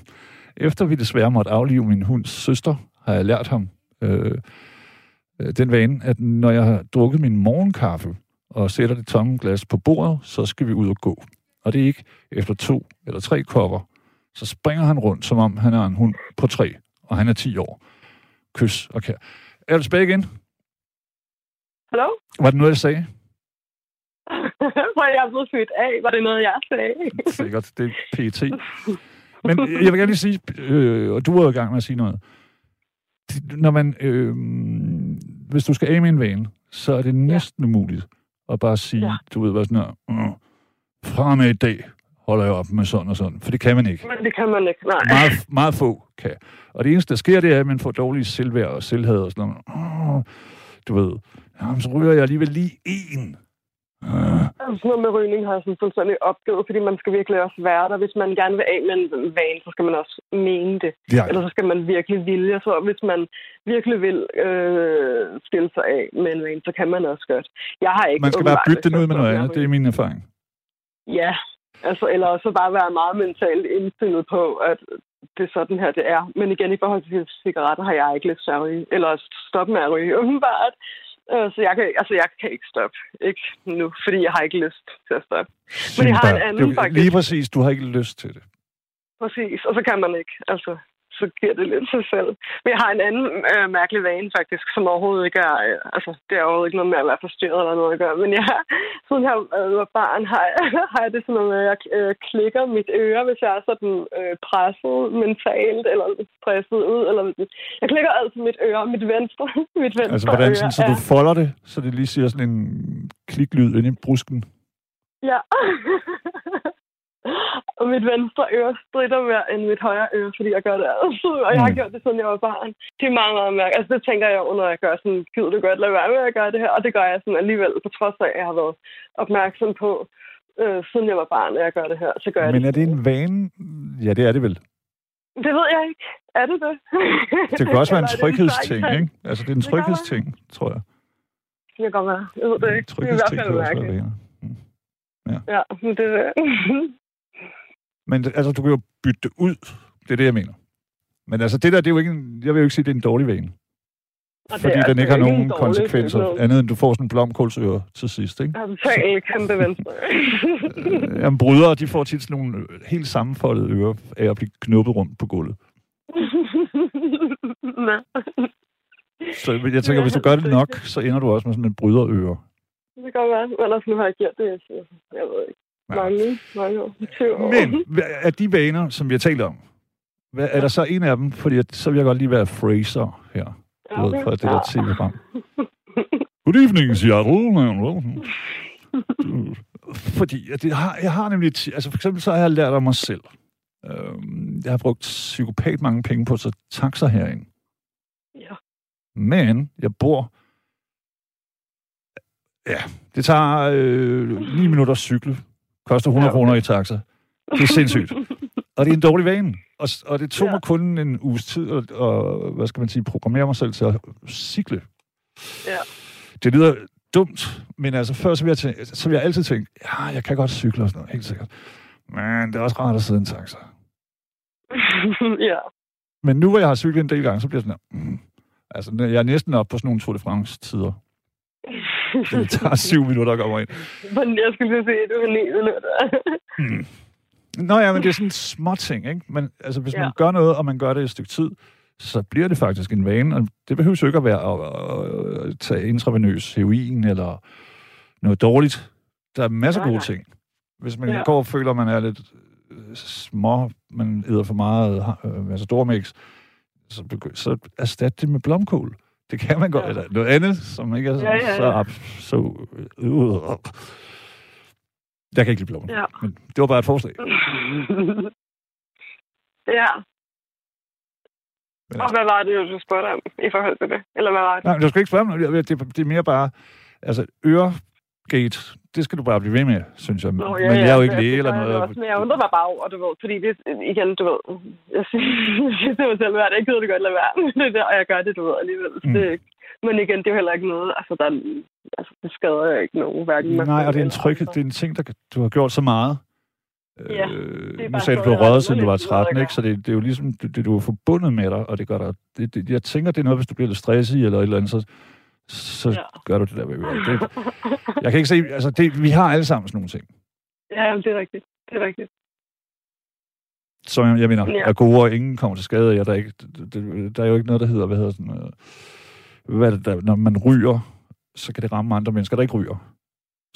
[SPEAKER 2] (laughs) Efter vi desværre måtte aflive min hunds søster, har jeg lært ham øh, øh, den vane, at når jeg har drukket min morgenkaffe og sætter det tomme glas på bordet, så skal vi ud og gå. Og det er ikke efter to eller tre kopper. Så springer han rundt, som om han er en hund på tre, og han er 10 år. Kys og kær. Er du tilbage igen?
[SPEAKER 4] Hallo?
[SPEAKER 2] Var det noget, jeg sagde? (laughs)
[SPEAKER 4] Hvor jeg er blevet født af. Var det noget, jeg sagde?
[SPEAKER 2] Sikkert. Det er PT. Men jeg vil gerne lige sige, øh, og du er i gang med at sige noget. Når man, øh, hvis du skal af med en vane, så er det næsten ja. umuligt at bare sige, ja. du ved hvad sådan her, øh, fra med i dag holder jeg op med sådan og sådan. For det kan man ikke.
[SPEAKER 4] Men det kan man ikke, nej.
[SPEAKER 2] Meget, meget få kan. Og det eneste, der sker, det er, at man får dårlige selvværd og selvhed og sådan noget. Øh, du ved, jamen, så ryger jeg alligevel lige en
[SPEAKER 4] Uh. Sådan noget med rygning har jeg sådan fuldstændig opgivet, fordi man skal virkelig også være der. Hvis man gerne vil af med en vane, så skal man også mene det. Ja. Eller så skal man virkelig vilje. Så hvis man virkelig vil øh, stille sig af med en vane, så kan man også godt. Jeg har ikke
[SPEAKER 2] man skal bare bytte den ud med noget andet. Det er min erfaring.
[SPEAKER 4] Ja, altså, eller så bare være meget mentalt indstillet på, at det er sådan her, det er. Men igen, i forhold til cigaretter har jeg ikke at ryge. Eller stoppe med at ryge, (laughs) åbenbart. Øh, så jeg kan, altså, jeg kan ikke stoppe. Ikke nu, fordi jeg har ikke lyst til at stoppe. Men jeg har en anden,
[SPEAKER 2] det, faktisk. Lige præcis, du har ikke lyst til det.
[SPEAKER 4] Præcis, og så kan man ikke. Altså, så giver det lidt sig selv. Men jeg har en anden øh, mærkelig vane faktisk, som overhovedet ikke er, øh, altså det er overhovedet ikke noget med at være forstyrret eller noget at gøre, men jeg, (laughs) siden jeg øh, var barn, har jeg, (laughs) har jeg det sådan noget med, at jeg øh, klikker mit øre, hvis jeg er sådan øh, presset mentalt, eller stresset ud, eller jeg klikker altid mit øre, mit venstre, (laughs) mit venstre
[SPEAKER 2] Altså hvordan, sådan, så du folder det, så det lige siger sådan en kliklyd ind i brusken?
[SPEAKER 4] Ja. Og mit venstre øre strider mere end mit højre øre, fordi jeg gør det altid. Og jeg har mm. gjort det, siden jeg var barn. Det er meget, meget mærkeligt. Altså, det tænker jeg under, når jeg gør sådan, gider du godt lade være med at gøre det her. Og det gør jeg sådan alligevel, på trods af, at jeg har været opmærksom på, øh, siden jeg var barn, at jeg gør det her. Så gør jeg
[SPEAKER 2] Men
[SPEAKER 4] det.
[SPEAKER 2] er det en vane? Ja, det er det vel.
[SPEAKER 4] Det ved jeg ikke. Er det det?
[SPEAKER 2] Det kan også være en (laughs) tryghedsting, ikke? Altså, det er en tryghedsting, tror jeg.
[SPEAKER 4] Det kan godt være. Jeg ved det ikke. Det er i hvert fald mærkeligt. Mm. Ja. ja, det er (laughs)
[SPEAKER 2] men altså, du kan jo bytte det ud. Det er det, jeg mener. Men altså, det der, det er jo ikke en, jeg vil jo ikke sige, det er en dårlig vane. Og fordi den ikke har nogen konsekvenser, noget. andet end du får sådan en blomkålsøre til sidst, ikke?
[SPEAKER 4] Totalt kæmpe venstre.
[SPEAKER 2] Øh, jamen, brydere, de får tit sådan nogle helt sammenfoldede ører af at blive knuppet rundt på gulvet. (laughs) så jeg tænker, hvis du gør det nok, så ender du også med sådan en bryderøre.
[SPEAKER 4] Det kan godt være, altså, nu har jeg gjort det, jeg ved ikke. Mange, mange år.
[SPEAKER 2] Men er de vaner, som vi har talt om, hvad, er der så en af dem? Fordi så vil jeg godt lige være Fraser her. Ja, okay. fra det der tv-program. Good evening, Seattle. fordi at det har, jeg har nemlig... Altså for eksempel så har jeg lært af mig selv. Øhm, jeg har brugt psykopat mange penge på så taxa herinde.
[SPEAKER 4] Ja.
[SPEAKER 2] Men jeg bor... Ja, det tager øh, 9 minutter cykle. Koster 100
[SPEAKER 4] Ja, okay.
[SPEAKER 2] kroner i taxa. Det er sindssygt. (laughs) Og det er en dårlig vane. Og, og det tog
[SPEAKER 4] Ja.
[SPEAKER 2] mig kun en uges tid at, og, hvad skal man sige, programmere mig selv til at cykle.
[SPEAKER 4] Ja.
[SPEAKER 2] Det lyder dumt, men altså før, så vil jeg, tænke, så vil jeg altid tænke, ja, jeg kan godt cykle og sådan noget, helt sikkert. Men det er også rart at sidde i en taxa. (laughs)
[SPEAKER 4] ja.
[SPEAKER 2] Men nu hvor jeg har cyklet en del gange, så bliver jeg sådan mm, altså jeg er næsten oppe på sådan nogle Tour de France-tider. (laughs) Det tager syv minutter at komme ind.
[SPEAKER 4] Jeg skulle lige se, at du har ni minutter.
[SPEAKER 2] Mm. Nå ja, men det er sådan små ting, ikke? Men altså, hvis ja. man gør noget, og man gør det et stykke tid, så bliver det faktisk en vane, og det behøver jo ikke at være at, at, at tage intravenøs heroin eller noget dårligt. Der er masser af gode
[SPEAKER 4] nej.
[SPEAKER 2] ting. Hvis man
[SPEAKER 4] Ja.
[SPEAKER 2] går og føler, at man er lidt øh, små, man æder for meget, øh, altså dormix, så, så erstat det med blomkål. Det kan man godt.
[SPEAKER 4] Ja.
[SPEAKER 2] Eller noget andet, som ikke er så,
[SPEAKER 4] Ja, ja, ja.
[SPEAKER 2] så, ab, så øh, jeg kan ikke lide blomkål,
[SPEAKER 4] Ja.
[SPEAKER 2] men det var bare et forslag. (laughs)
[SPEAKER 4] ja.
[SPEAKER 2] Men
[SPEAKER 4] Og hvad var det, du spurgte om i forhold til det? Eller hvad var det?
[SPEAKER 2] Nej, men du skal ikke spørge mig. Det, det, det er mere bare... Altså, øregate, det skal du bare blive ved med, synes jeg.
[SPEAKER 4] Nå,
[SPEAKER 2] men jeg er jo ikke
[SPEAKER 4] det-
[SPEAKER 2] læge eller noget.
[SPEAKER 4] Også, men jeg undrer mig bare over, du ved, fordi det, igen, du ved, (laughs) jeg siger til mig selv, jeg gider det godt lade være (laughs) det der, og jeg gør det, du ved, alligevel.
[SPEAKER 2] Mm.
[SPEAKER 4] Det, men igen, det er jo heller ikke noget, altså, der, er- altså det skader jo ikke nogen, hverken
[SPEAKER 2] Nej, og det er en tryghed. Det er en ting, der du har gjort så meget.
[SPEAKER 4] Ja,
[SPEAKER 2] øh, nu sagde du, du
[SPEAKER 4] jeg
[SPEAKER 2] røget, siden du var
[SPEAKER 4] lidt noget at
[SPEAKER 2] 13, ikke? Så det, det er jo ligesom, det, det, du er forbundet med dig, og det gør dig... Det, det, jeg tænker, det er noget, hvis du bliver lidt stresset eller et eller andet, så, så
[SPEAKER 4] Ja.
[SPEAKER 2] gør du det der ved det, Jeg kan ikke se... Altså, det, vi har alle sammen sådan nogle ting.
[SPEAKER 4] ja, det er rigtigt. Det er rigtigt.
[SPEAKER 2] som jeg, jeg mener,
[SPEAKER 4] Ja.
[SPEAKER 2] er gode, og ingen kommer til skade. Ja, der, er ikke, det, der er jo ikke noget, der hedder, hvad hedder sådan, øh, hvad det, der, når man ryger, så kan det ramme andre mennesker, der ikke ryger.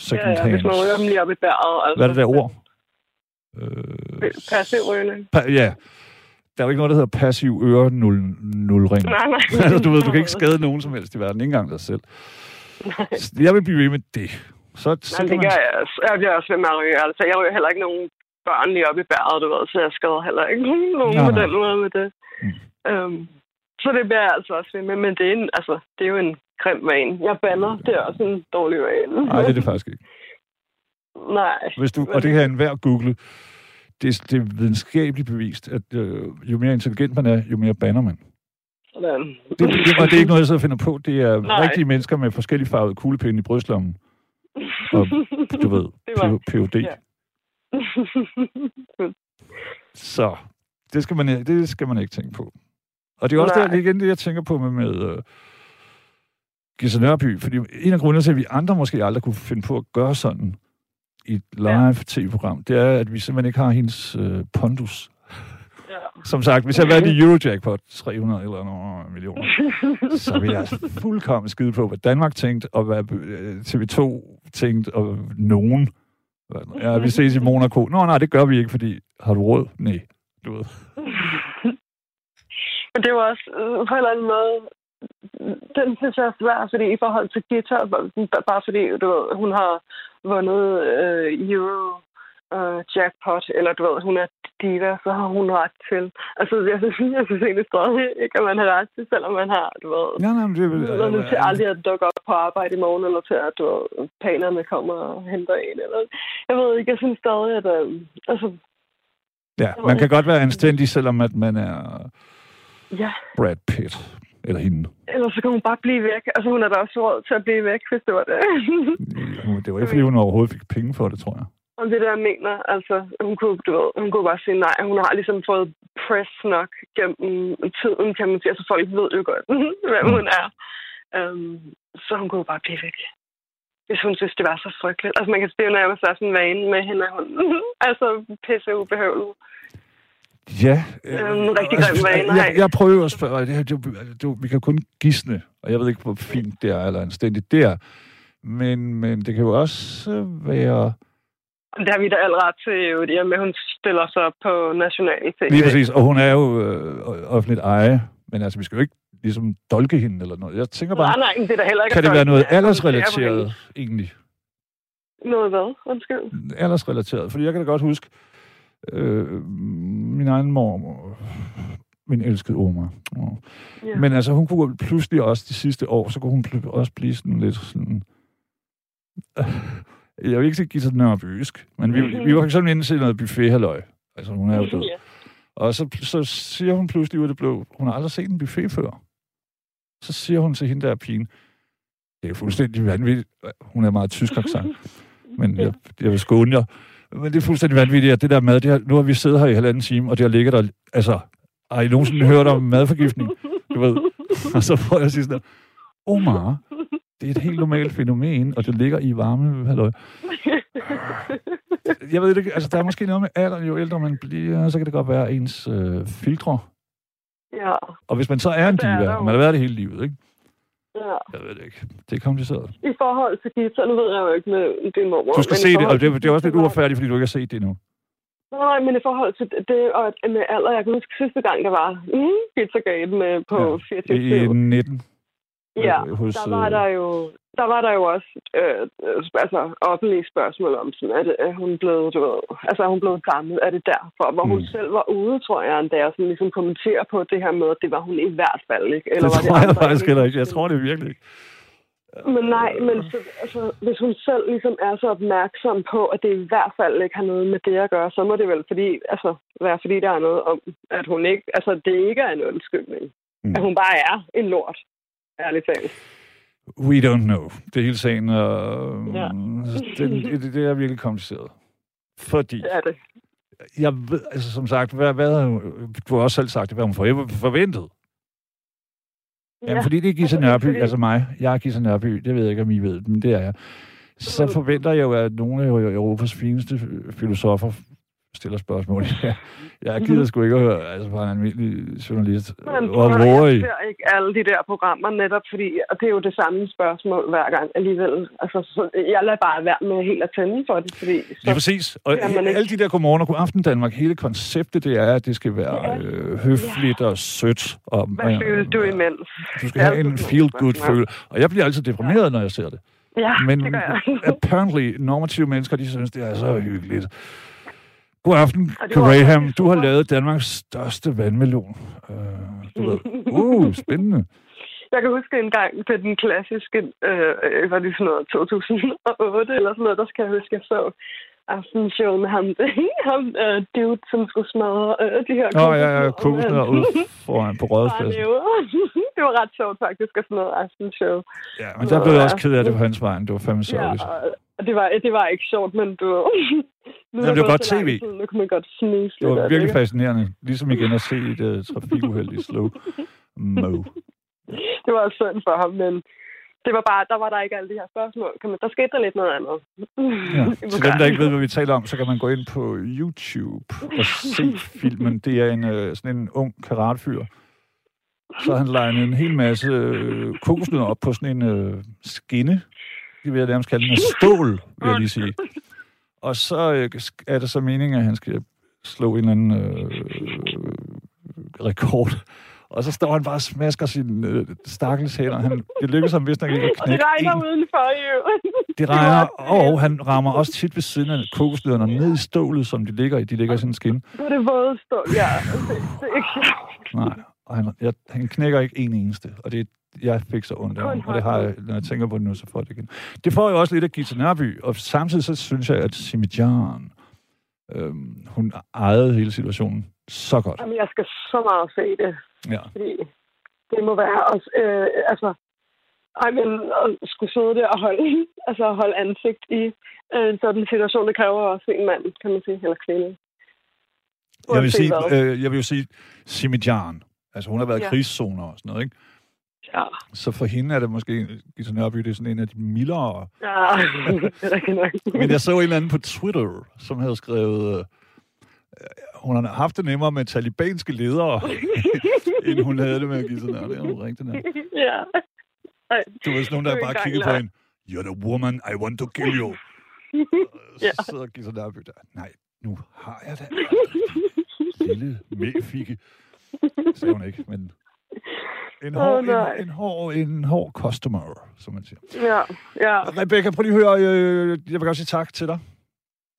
[SPEAKER 2] Second
[SPEAKER 4] ja, ja, hvis man ryger dem lige op i bæret. Altså.
[SPEAKER 2] Hvad er det der ord? Øh,
[SPEAKER 4] Passiv rygning.
[SPEAKER 2] pa- ja, der er jo ikke noget, der hedder passiv øre nul, nulring.
[SPEAKER 4] Nej, nej. (laughs)
[SPEAKER 2] altså, du ved, du kan ikke skade nogen som helst i verden, ikke engang dig selv.
[SPEAKER 4] Nej.
[SPEAKER 2] Jeg vil blive ved med det. Så, så
[SPEAKER 4] Nej, det
[SPEAKER 2] man,
[SPEAKER 4] gør jeg også. Jeg bliver også ved med at ryge. Altså, jeg ryger heller ikke nogen børn lige op i bæret, du ved, så jeg skader heller ikke nogen
[SPEAKER 2] Nej,
[SPEAKER 4] på den måde med det.
[SPEAKER 2] Mm.
[SPEAKER 4] Øhm, så det bliver jeg altså også ved med, men det er, en, altså, det er jo en grim vane. Jeg banner, det er også en dårlig vane.
[SPEAKER 2] Nej, det er det faktisk ikke. (laughs)
[SPEAKER 4] Nej.
[SPEAKER 2] Hvis du, og det kan enhver google. Det, er- det er videnskabeligt bevist, at øh, jo mere intelligent man er, jo mere banner man.
[SPEAKER 4] Sådan.
[SPEAKER 2] Det, det, og det er ikke noget, jeg sidder og finder på. Det er
[SPEAKER 4] Nej.
[SPEAKER 2] rigtige mennesker med forskellige farvede kuglepinde i brystlommen. Og du ved, (laughs)
[SPEAKER 4] var-
[SPEAKER 2] PhD.
[SPEAKER 4] Ja. (laughs)
[SPEAKER 2] Så det skal, man, det skal man ikke tænke på. Og det er også
[SPEAKER 4] Nej.
[SPEAKER 2] der, det er igen det, jeg tænker på med, med uh, Gisse Nørby. Fordi en af grundene til, at vi andre måske aldrig kunne finde på at gøre sådan i et live tv-program, det er, at vi simpelthen ikke har hendes uh, pondus.
[SPEAKER 4] ja.
[SPEAKER 2] Som sagt, hvis jeg været i Eurojackpot 300 eller nogle millioner, så vil jeg altså fuldkommen skide på, hvad Danmark tænkte, og hvad øh, TV2 tænkte, og nogen. Ja, vi ses i Monaco. Nå, nej, det gør vi ikke, fordi har du råd? Nej, du ved. (laughs)
[SPEAKER 4] Men det var også øh, på en eller anden måde, den synes jeg er svær, fordi i forhold til guitar, bare fordi du ved, hun har vundet øh, Euro øh, jackpot, eller du ved, hun er diva, så har hun ret til. Altså, jeg synes, (laughs) jeg synes egentlig stadig ikke, at man har ret til, selvom man har, du ved,
[SPEAKER 2] nej, men det er vel...
[SPEAKER 4] midlerne til aldrig at dukke op på arbejde i morgen, eller til at du ved, panerne kommer og henter en. Eller, jeg ved ikke, jeg synes stadig, at øh, altså,
[SPEAKER 2] Ja, man kan godt være anstændig, selvom at man er
[SPEAKER 4] ja,
[SPEAKER 2] Brad Pitt. Eller hende.
[SPEAKER 4] ellers så kan hun bare blive væk. Altså, hun er da også råd til at blive væk, hvis det var det.
[SPEAKER 2] Det var ikke, fordi hun overhovedet fik penge for det, tror jeg.
[SPEAKER 4] Om det der, jeg mener, altså, hun kunne, du ved, hun kunne bare sige nej. Hun har ligesom fået press nok gennem tiden, kan man sige. Altså, folk ved jo godt, (laughs) hvem hun er. Um, så hun kunne bare blive væk. Hvis hun synes, det var så frygteligt. Altså, man kan sige, at nærmest er sådan en vane med hende, at hun (laughs) altså pisse ubehøvlet.
[SPEAKER 2] Ja.
[SPEAKER 4] Øhm, rigtig grim vane,
[SPEAKER 2] jeg, jeg prøver at spørge, det, her, det, det, vi kan kun gisne, og jeg ved ikke, hvor fint det er, eller anstændigt det er, men, men det kan jo også øh, være...
[SPEAKER 4] Det har vi da alt ret til, jo, det med, at hun stiller sig op på national tv.
[SPEAKER 2] Lige præcis, og hun er jo øh, offentligt eje, men altså, vi skal jo ikke ligesom dolke hende eller noget. Jeg tænker bare,
[SPEAKER 4] Nej, nej, det er da heller ikke
[SPEAKER 2] kan det være noget aldersrelateret egentlig?
[SPEAKER 4] Noget hvad? Undskyld.
[SPEAKER 2] Aldersrelateret. Fordi jeg kan da godt huske, øh, min egen mor, min elskede Oma.
[SPEAKER 4] Ja.
[SPEAKER 2] Men altså, hun kunne pludselig også de sidste år, så kunne hun også blive sådan lidt sådan... jeg vil ikke sige Gita Nørbysk, men vi, vi var eksempel inde til noget buffet halløj. Altså, hun er jo død.
[SPEAKER 4] Ja.
[SPEAKER 2] Og så, så siger hun pludselig ud af det blå, hun har aldrig set en buffet før. Så siger hun til hende der pigen, det er fuldstændig vanvittigt. Hun er meget tysk accent, men jeg, jeg vil skåne jer. Men det er fuldstændig vanvittigt, at det der mad, det har, nu har vi siddet her i halvanden time, og det har ligget der, altså, har I nogensinde hørt om madforgiftning? Du ved. Og så får jeg sige sådan der, Omar, det er et helt normalt fænomen, og det ligger i varme halløj. (laughs) Jeg ved ikke, altså der er måske noget med alder, jo ældre man bliver, så kan det godt være ens øh, filtre.
[SPEAKER 4] ja.
[SPEAKER 2] Og hvis man så er en diva, man har været det hele livet, ikke?
[SPEAKER 4] Ja.
[SPEAKER 2] Jeg ved det ikke. Det er kompliceret.
[SPEAKER 4] I forhold til Gita, nu ved jeg jo ikke med din mormor.
[SPEAKER 2] Du skal se det, og det, det er også lidt uretfærdigt, fordi du ikke har set det endnu.
[SPEAKER 4] Nej, men i forhold til det, og med alder, jeg kan huske sidste gang, der var mm, Pizzagate med på
[SPEAKER 2] Ja.
[SPEAKER 4] 24
[SPEAKER 2] I 19.
[SPEAKER 4] Ja,
[SPEAKER 2] øh, hos,
[SPEAKER 4] der var
[SPEAKER 2] øh,
[SPEAKER 4] der jo, der var der jo også øh, altså, offentlige spørgsmål om, sådan, at er hun blevet, du ved, altså er hun blevet gammel, er det derfor? Hvor hun
[SPEAKER 2] Mm.
[SPEAKER 4] selv var ude, tror jeg, endda, og sådan ligesom kommentere på det her med, at det var hun i hvert fald ikke.
[SPEAKER 2] det
[SPEAKER 4] var
[SPEAKER 2] tror jeg
[SPEAKER 4] andre,
[SPEAKER 2] faktisk heller ikke. Jeg tror det virkelig ikke.
[SPEAKER 4] Men nej, men så, altså, hvis hun selv ligesom er så opmærksom på, at det i hvert fald ikke har noget med det at gøre, så må det vel fordi, altså, være fordi, der er noget om, at hun ikke, altså, det ikke er en undskyldning.
[SPEAKER 2] Mm.
[SPEAKER 4] At hun bare er en lort, ærligt talt.
[SPEAKER 2] We don't know. Det er hele sagen, og
[SPEAKER 4] Ja.
[SPEAKER 2] det, det, det er virkelig kompliceret. Fordi,
[SPEAKER 4] Det er det.
[SPEAKER 2] jeg ved, altså som sagt, hvad, hvad du har også selv sagt, det, hvad hun for- forventet. Jamen, fordi det er
[SPEAKER 4] Altså, (laughs)
[SPEAKER 2] Nørby,
[SPEAKER 4] fordi-
[SPEAKER 2] altså mig. Jeg er Gita Nørby, det ved jeg ikke, om I ved, men det er jeg. Så
[SPEAKER 4] Mm.
[SPEAKER 2] forventer jeg jo, at nogle af Europas fineste filosofer stiller spørgsmål. (laughs) Jeg, jeg gider sgu ikke at høre, altså bare en almindelig journalist.
[SPEAKER 4] Men
[SPEAKER 2] Og
[SPEAKER 4] jeg
[SPEAKER 2] I?
[SPEAKER 4] ser ikke alle de der programmer netop, fordi og det er jo det samme spørgsmål hver gang alligevel. Altså, så jeg lader bare være med helt at tænde for det, fordi... Så,
[SPEAKER 2] Lige præcis. Og
[SPEAKER 4] man ikke-
[SPEAKER 2] alle de der godmorgen og aften Danmark, hele konceptet, det er, at det skal være
[SPEAKER 4] Ja.
[SPEAKER 2] øh, høfligt og sødt. Og,
[SPEAKER 4] hvad føler du imens?
[SPEAKER 2] Du skal have en
[SPEAKER 4] altid sådan
[SPEAKER 2] feel-good
[SPEAKER 4] spørgsmål.
[SPEAKER 2] følelse. Og jeg bliver altid deprimeret, når jeg ser det.
[SPEAKER 4] Ja,
[SPEAKER 2] Men
[SPEAKER 4] det gør jeg.
[SPEAKER 2] apparently, normative mennesker, de synes, det er så hyggeligt. God aften, Graham. Du har lavet Danmarks største vandmelon. Uh, du ved. Uh, (laughs) spændende.
[SPEAKER 4] Jeg kan huske en gang på den klassiske, øh, var det sådan noget 2008 eller sådan noget, der skal jeg huske, jeg så aftenshow med ham, (laughs) ham øh, dude, som skulle smadre øh, de her
[SPEAKER 2] Nå, ja, ja,
[SPEAKER 4] kokosnødder.
[SPEAKER 2] ud foran på (laughs) rådspladsen.
[SPEAKER 4] det var ret sjovt faktisk at sådan noget aftenshow.
[SPEAKER 2] Ja, men der blev jeg også ked af det på hans vejen. Det var fandme
[SPEAKER 4] Ja,
[SPEAKER 2] sørgeligt.
[SPEAKER 4] og det var, det var ikke sjovt, men du... nu er
[SPEAKER 2] det var godt TV.
[SPEAKER 4] tid, Nu kan man godt snise
[SPEAKER 2] Det var virkelig
[SPEAKER 4] ikke?
[SPEAKER 2] fascinerende. Ligesom igen at se et uh, trafikuheld i slow mo. (laughs)
[SPEAKER 4] Det var synd for ham, men det var bare, der var der ikke alle de her spørgsmål. Kan man, der skete der lidt noget andet.
[SPEAKER 2] Ja. (laughs) Til dem, der ikke ved, hvad vi taler om, så kan man gå ind på YouTube og se filmen. Det er en, øh, sådan en ung karatefyr. Så han legnet en hel masse øh, kokosnødder op på sådan en øh, skinne. Det vil jeg nærmest kalde af stål, vil jeg lige sige. Og så øh, er det så meningen, at han skal slå en eller anden øh, rekord. Og så står han bare og smasker sine øh, stakkels hænder. Han, det lykkes ham vist nok ikke at
[SPEAKER 4] Og det
[SPEAKER 2] knække
[SPEAKER 4] regner
[SPEAKER 2] en
[SPEAKER 4] udenfor, jo.
[SPEAKER 2] det regner, og han rammer også tit ved siden af kokosnødderne ned i stålet, som de ligger i. De ligger i sådan en skin.
[SPEAKER 4] Det er det våde stål, ja. Det, det er ikke sjovt.
[SPEAKER 2] Nej, og han, jeg, han knækker ikke en eneste. Og det, jeg fik så ondt af ham, og det har jeg, når jeg tænker på det nu, så får det igen. Det får jo også lidt af Gita Nørby, og samtidig så synes jeg, at Simi Jan, øhm, hun ejede hele situationen så godt.
[SPEAKER 4] Jamen, jeg skal så meget se det.
[SPEAKER 2] Ja.
[SPEAKER 4] Fordi det må være også... Øh, altså, ej, men at skulle sidde der og holde, (laughs) altså holde ansigt i øh, en sådan situation, det kræver også en mand, kan man sige, eller kvinde.
[SPEAKER 2] Jeg vil, sige, øh, jeg vil jo sige, Simi Jan, altså hun har været i
[SPEAKER 4] Ja.
[SPEAKER 2] krigszoner og sådan noget, ikke?
[SPEAKER 4] Ja,
[SPEAKER 2] Så for hende er det måske, Gita Nørby, det er sådan en af de mildere
[SPEAKER 4] ja (laughs) det er.
[SPEAKER 2] Men jeg så en eller anden på Twitter, som havde skrevet, øh, hun har haft det nemmere med talibanske ledere, (laughs) end hun havde det med at give sådan noget. Det er jo rigtigt.
[SPEAKER 4] ja.
[SPEAKER 2] Du var sådan nogen, der
[SPEAKER 4] Det er
[SPEAKER 2] bare kiggede på hende. You're the woman I want to kill you. (laughs)
[SPEAKER 4] Ja.
[SPEAKER 2] Så sidder Gita Nørby der. Nej, nu har jeg det. Lille mælfikke. Sagde hun ikke, men En hård,
[SPEAKER 4] Åh, nej.
[SPEAKER 2] en, en, hård, en hård customer, som man siger.
[SPEAKER 4] Ja, ja.
[SPEAKER 2] Rebecca, prøv lige at høre. Øh, jeg vil godt sige tak til dig.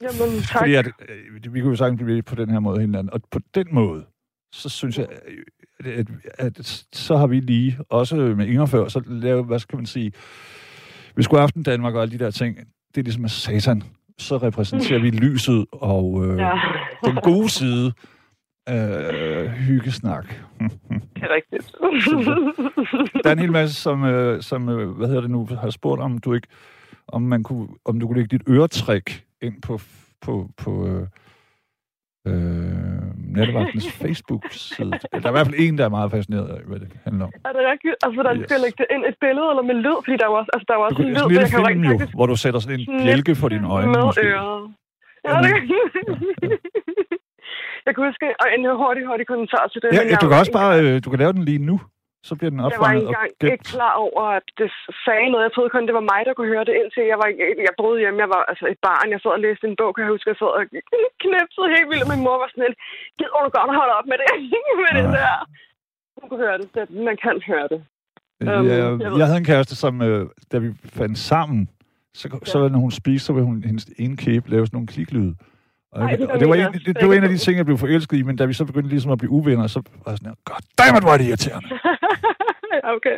[SPEAKER 4] Jamen, tak.
[SPEAKER 2] Fordi at, øh, vi kunne jo sagtens blive på den her måde hinanden. Og på den måde, så synes jeg, øh, at, at, at så har vi lige, også med Inger før, så lavet, hvad skal man sige, vi skulle aften Danmark og alle de der ting, det er ligesom satan. Så repræsenterer vi lyset og øh,
[SPEAKER 4] Ja,
[SPEAKER 2] den gode side af hyggesnak.
[SPEAKER 4] det er rigtigt. (laughs)
[SPEAKER 2] Der er en hel masse, som, øh, som øh, hvad hedder det nu, har spurgt, om du ikke, om man kunne, om du kunne lægge dit øretrik ind på, på, på øh, øh, nattevagtens (laughs) Facebook-side. Der er i hvert fald en, der er meget fascineret af, hvad det handler om.
[SPEAKER 4] er det rigtigt? Altså, hvordan
[SPEAKER 2] Yes.
[SPEAKER 4] skal lægge det ind? Et billede eller med lyd? Fordi der er jo også, altså, der er jo
[SPEAKER 2] Du
[SPEAKER 4] også
[SPEAKER 2] kan,
[SPEAKER 4] en
[SPEAKER 2] det er
[SPEAKER 4] lyd,
[SPEAKER 2] sådan en lille film jo,
[SPEAKER 4] faktisk
[SPEAKER 2] hvor du sætter sådan en bjælke for dine øjne.
[SPEAKER 4] med øret. Ja, det (laughs) Jeg kan huske, og en hurtig, hurtig kommentar til det.
[SPEAKER 2] Ja, ja, du kan også bare, øh, du kan lave den lige nu. Så bliver den
[SPEAKER 4] Jeg var
[SPEAKER 2] opfanget og
[SPEAKER 4] engang ikke klar over, at det sagde noget. Jeg troede kun, det var mig, der kunne høre det, indtil jeg, var, jeg boede hjemme. Jeg var altså et barn. Jeg sad og læste en bog, kan jeg huske. Jeg sad og knipsede helt vildt. Min mor var sådan lidt, gider du godt holde op med det, (laughs) med det
[SPEAKER 2] Ah.
[SPEAKER 4] der. Hun kunne høre det. det. Man kan høre det.
[SPEAKER 2] Øh,
[SPEAKER 4] Øhm,
[SPEAKER 2] jeg,
[SPEAKER 4] jeg
[SPEAKER 2] havde en kæreste, som, øh, da vi fandt sammen, så, så når hun spiste, så ville hun hendes ene kæbe lave sådan nogle kliklyde. Og,
[SPEAKER 4] Ej, det
[SPEAKER 2] og det, var en, det, det var en af de ting, jeg blev forelsket i, men da vi så begyndte ligesom at blive uvenner, så var jeg sådan, her, god dammit, hvor er det irriterende. (laughs)
[SPEAKER 4] okay.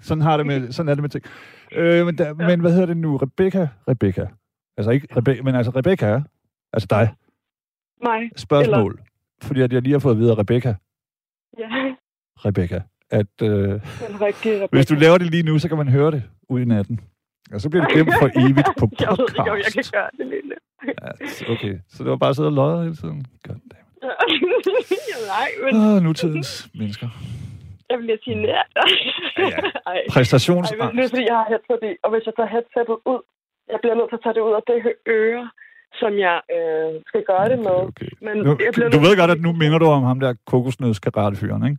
[SPEAKER 2] Sådan, har det med, sådan er det med ting. Øh, men, der, men hvad hedder det nu? Rebecca? Rebecca. Altså ikke Rebecca, men altså Rebecca, altså dig.
[SPEAKER 4] Mig.
[SPEAKER 2] Spørgsmål. Eller... Fordi at jeg lige har fået at vide af Rebecca,
[SPEAKER 4] Ja,
[SPEAKER 2] Rebecca, at øh,
[SPEAKER 4] den rigtige.
[SPEAKER 2] hvis du laver det lige nu, så kan man høre det ude i natten. Og så bliver det gemt for evigt på (laughs)
[SPEAKER 4] Jeg ved ikke, om jeg kan
[SPEAKER 2] podcast.
[SPEAKER 4] gøre det nu.
[SPEAKER 2] Ja, okay, så det var bare at sidde og løje hele tiden. God damn. (laughs)
[SPEAKER 4] Ja, Nej, men
[SPEAKER 2] Åh, nutidens mennesker.
[SPEAKER 4] jeg bliver sige nær.
[SPEAKER 2] Ja, ja. (laughs)
[SPEAKER 4] Ej. Ej,
[SPEAKER 2] Præstationsangst.
[SPEAKER 4] fordi, jeg har headset i, og hvis jeg tager headsetet ud, jeg bliver nødt til at tage det ud af det her øre, som jeg øh, skal gøre det med.
[SPEAKER 2] Okay, okay.
[SPEAKER 4] Men
[SPEAKER 2] Nu,
[SPEAKER 4] jeg bliver
[SPEAKER 2] du
[SPEAKER 4] nødt
[SPEAKER 2] ved godt, at nu minder du om ham der kokosnødskaratefyren, ikke?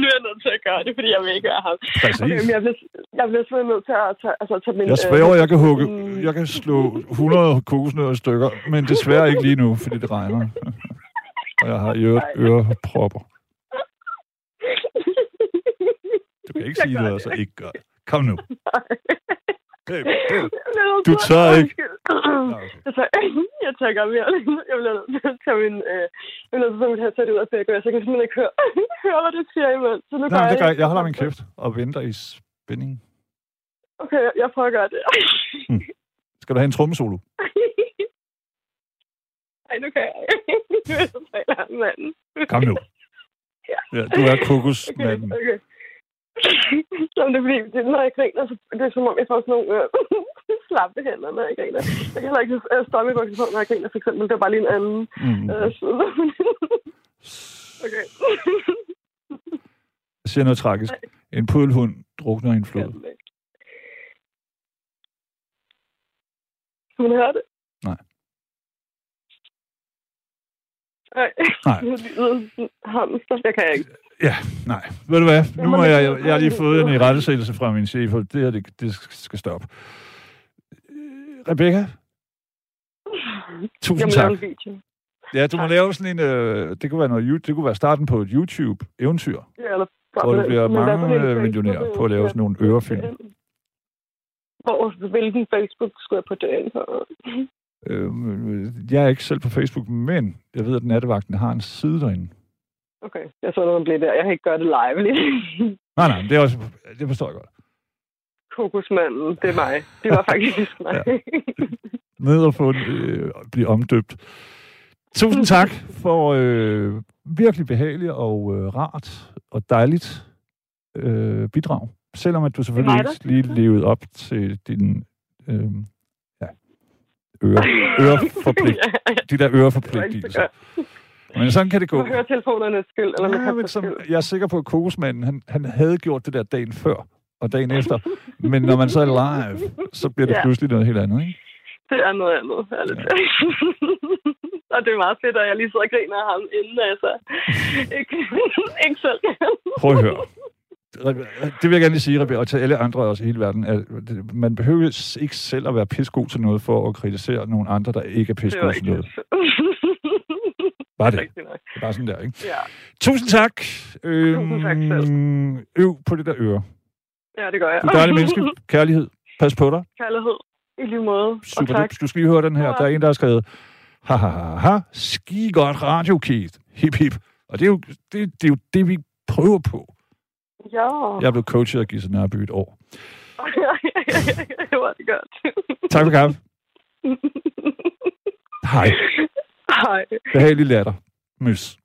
[SPEAKER 4] nu er jeg nødt til at gøre det, fordi jeg vil ikke være ham.
[SPEAKER 2] Præcis.
[SPEAKER 4] Okay, men jeg bliver, jeg bliver simpelthen nødt til at tage, altså, tage min...
[SPEAKER 2] Jeg sværger, jeg kan hugge, jeg kan slå 100 kokosnødder i stykker, men desværre ikke lige nu, fordi det regner. Og jeg har øvrigt ørepropper. Du kan ikke
[SPEAKER 4] Jeg
[SPEAKER 2] sige
[SPEAKER 4] gør
[SPEAKER 2] det, og så ikke gøre det. Kom nu. Hey. (laughs)
[SPEAKER 4] Du
[SPEAKER 2] tør ikke. Okay.
[SPEAKER 4] Jeg tager, jeg tager godt mere. Jeg bliver nødt til at tage min... Øh, jeg bliver nødt til at tage ud af begge så jeg kan simpelthen ikke høre, (laughs) høre hvad det siger imens. Så nu
[SPEAKER 2] Nej, det gør jeg. Jeg holder min kæft og venter i spænding.
[SPEAKER 4] Okay, jeg prøver at gøre det.
[SPEAKER 2] Skal du have en trommesolo? (laughs)
[SPEAKER 4] Ej, nu kan jeg ikke. Nu er jeg manden.
[SPEAKER 2] Kom nu.
[SPEAKER 4] Ja.
[SPEAKER 2] Du er
[SPEAKER 4] Okay,
[SPEAKER 2] kokosmanden.
[SPEAKER 4] okay. (laughs) Så det er fordi, det, når jeg griner, så det er som om, jeg får sådan nogle øh, (laughs) slappe hænder, når jeg griner. Jeg kan heller ikke øh, buksen på, når jeg griner, for eksempel. Det er bare lige en anden
[SPEAKER 2] Mm.
[SPEAKER 4] øh, side. (laughs) okay.
[SPEAKER 2] Jeg siger noget tragisk. En pudelhund drukner i en flod.
[SPEAKER 4] Kan man høre det?
[SPEAKER 2] Nej.
[SPEAKER 4] Nej.
[SPEAKER 2] Nej.
[SPEAKER 4] Hamster, jeg kan ikke.
[SPEAKER 2] Ja, nej. Ved du hvad? Nu
[SPEAKER 4] det-
[SPEAKER 2] jeg, jeg, jeg har lige fået en i rettesættelse fra min chef, og det her, det, det skal stoppe. Rebecca, tusind tak.
[SPEAKER 4] lave en video.
[SPEAKER 2] Ja, du må
[SPEAKER 4] Tak.
[SPEAKER 2] lave sådan en, øh, det kunne være noget, det kunne være starten på et YouTube-eventyr,
[SPEAKER 4] Ja, eller bare
[SPEAKER 2] hvor
[SPEAKER 4] den.
[SPEAKER 2] bliver mange øh,
[SPEAKER 4] Facebook?
[SPEAKER 2] millionær på at lave sådan nogle ørefilm.
[SPEAKER 4] Hvor, hvilken Facebook skulle jeg på på?
[SPEAKER 2] Øh, jeg er ikke selv på Facebook, men jeg ved, at nattevagten har en side derinde.
[SPEAKER 4] Okay, jeg så noget blive der. Jeg kan ikke gøre det live lige.
[SPEAKER 2] Nej, nej, det, er også, det forstår jeg godt.
[SPEAKER 4] Kokosmanden, det er mig. Det var faktisk (laughs) mig.
[SPEAKER 2] Ned og få øh, blive omdøbt. Tusind (laughs) tak for øh, virkelig behageligt og øh, rart og dejligt øh, bidrag. Selvom at du selvfølgelig ikke lige levede op til din øh, ja, øre, (laughs) øreforpligt, de der øreforpligtelser. Men sådan kan det
[SPEAKER 4] Du
[SPEAKER 2] gå.
[SPEAKER 4] må høre telefonernes skyld, eller med
[SPEAKER 2] Ja, men som,
[SPEAKER 4] skyld.
[SPEAKER 2] jeg er sikker på, at kokosmanden, han, han havde gjort det der dagen før og dagen efter. Men når man så er live, så bliver det
[SPEAKER 4] Ja.
[SPEAKER 2] pludselig noget helt andet, ikke?
[SPEAKER 4] Det er noget andet, ærligt. Ja. (laughs) og det er meget fedt, at jeg lige sidder og griner af ham inden, altså. (laughs) ikke, (laughs) ikke selv.
[SPEAKER 2] Prøv at høre. Det vil jeg gerne lige sige, Rebecca, og til alle andre også i hele verden, at man behøver ikke selv at være pissegod til noget for at kritisere nogle andre, der ikke er
[SPEAKER 4] Det
[SPEAKER 2] pissegode til noget. Bare det. Det er bare sådan der, ikke?
[SPEAKER 4] Ja.
[SPEAKER 2] Tusind tak. Øhm,
[SPEAKER 4] Tusind tak selv.
[SPEAKER 2] Øv på det der øre.
[SPEAKER 4] ja, det gør jeg.
[SPEAKER 2] Du er et dejligt menneske. (laughs) Kærlighed. Pas på dig.
[SPEAKER 4] Kærlighed. I lige måde.
[SPEAKER 2] Super.
[SPEAKER 4] Og tak.
[SPEAKER 2] Du skal lige høre den her. Der er en, der har skrevet, ha, ha, ha, ha, ski godt radio, Keith. Hip, hip. Og det er, jo, det, det er jo det, vi prøver på.
[SPEAKER 4] Ja.
[SPEAKER 2] Jeg blevet coachet af Gisse Nørby et år. (laughs)
[SPEAKER 4] det var det godt.
[SPEAKER 2] Tak for kaffe. (laughs) Hej. (laughs)
[SPEAKER 4] Hej.
[SPEAKER 2] Behagelig latter. Møs.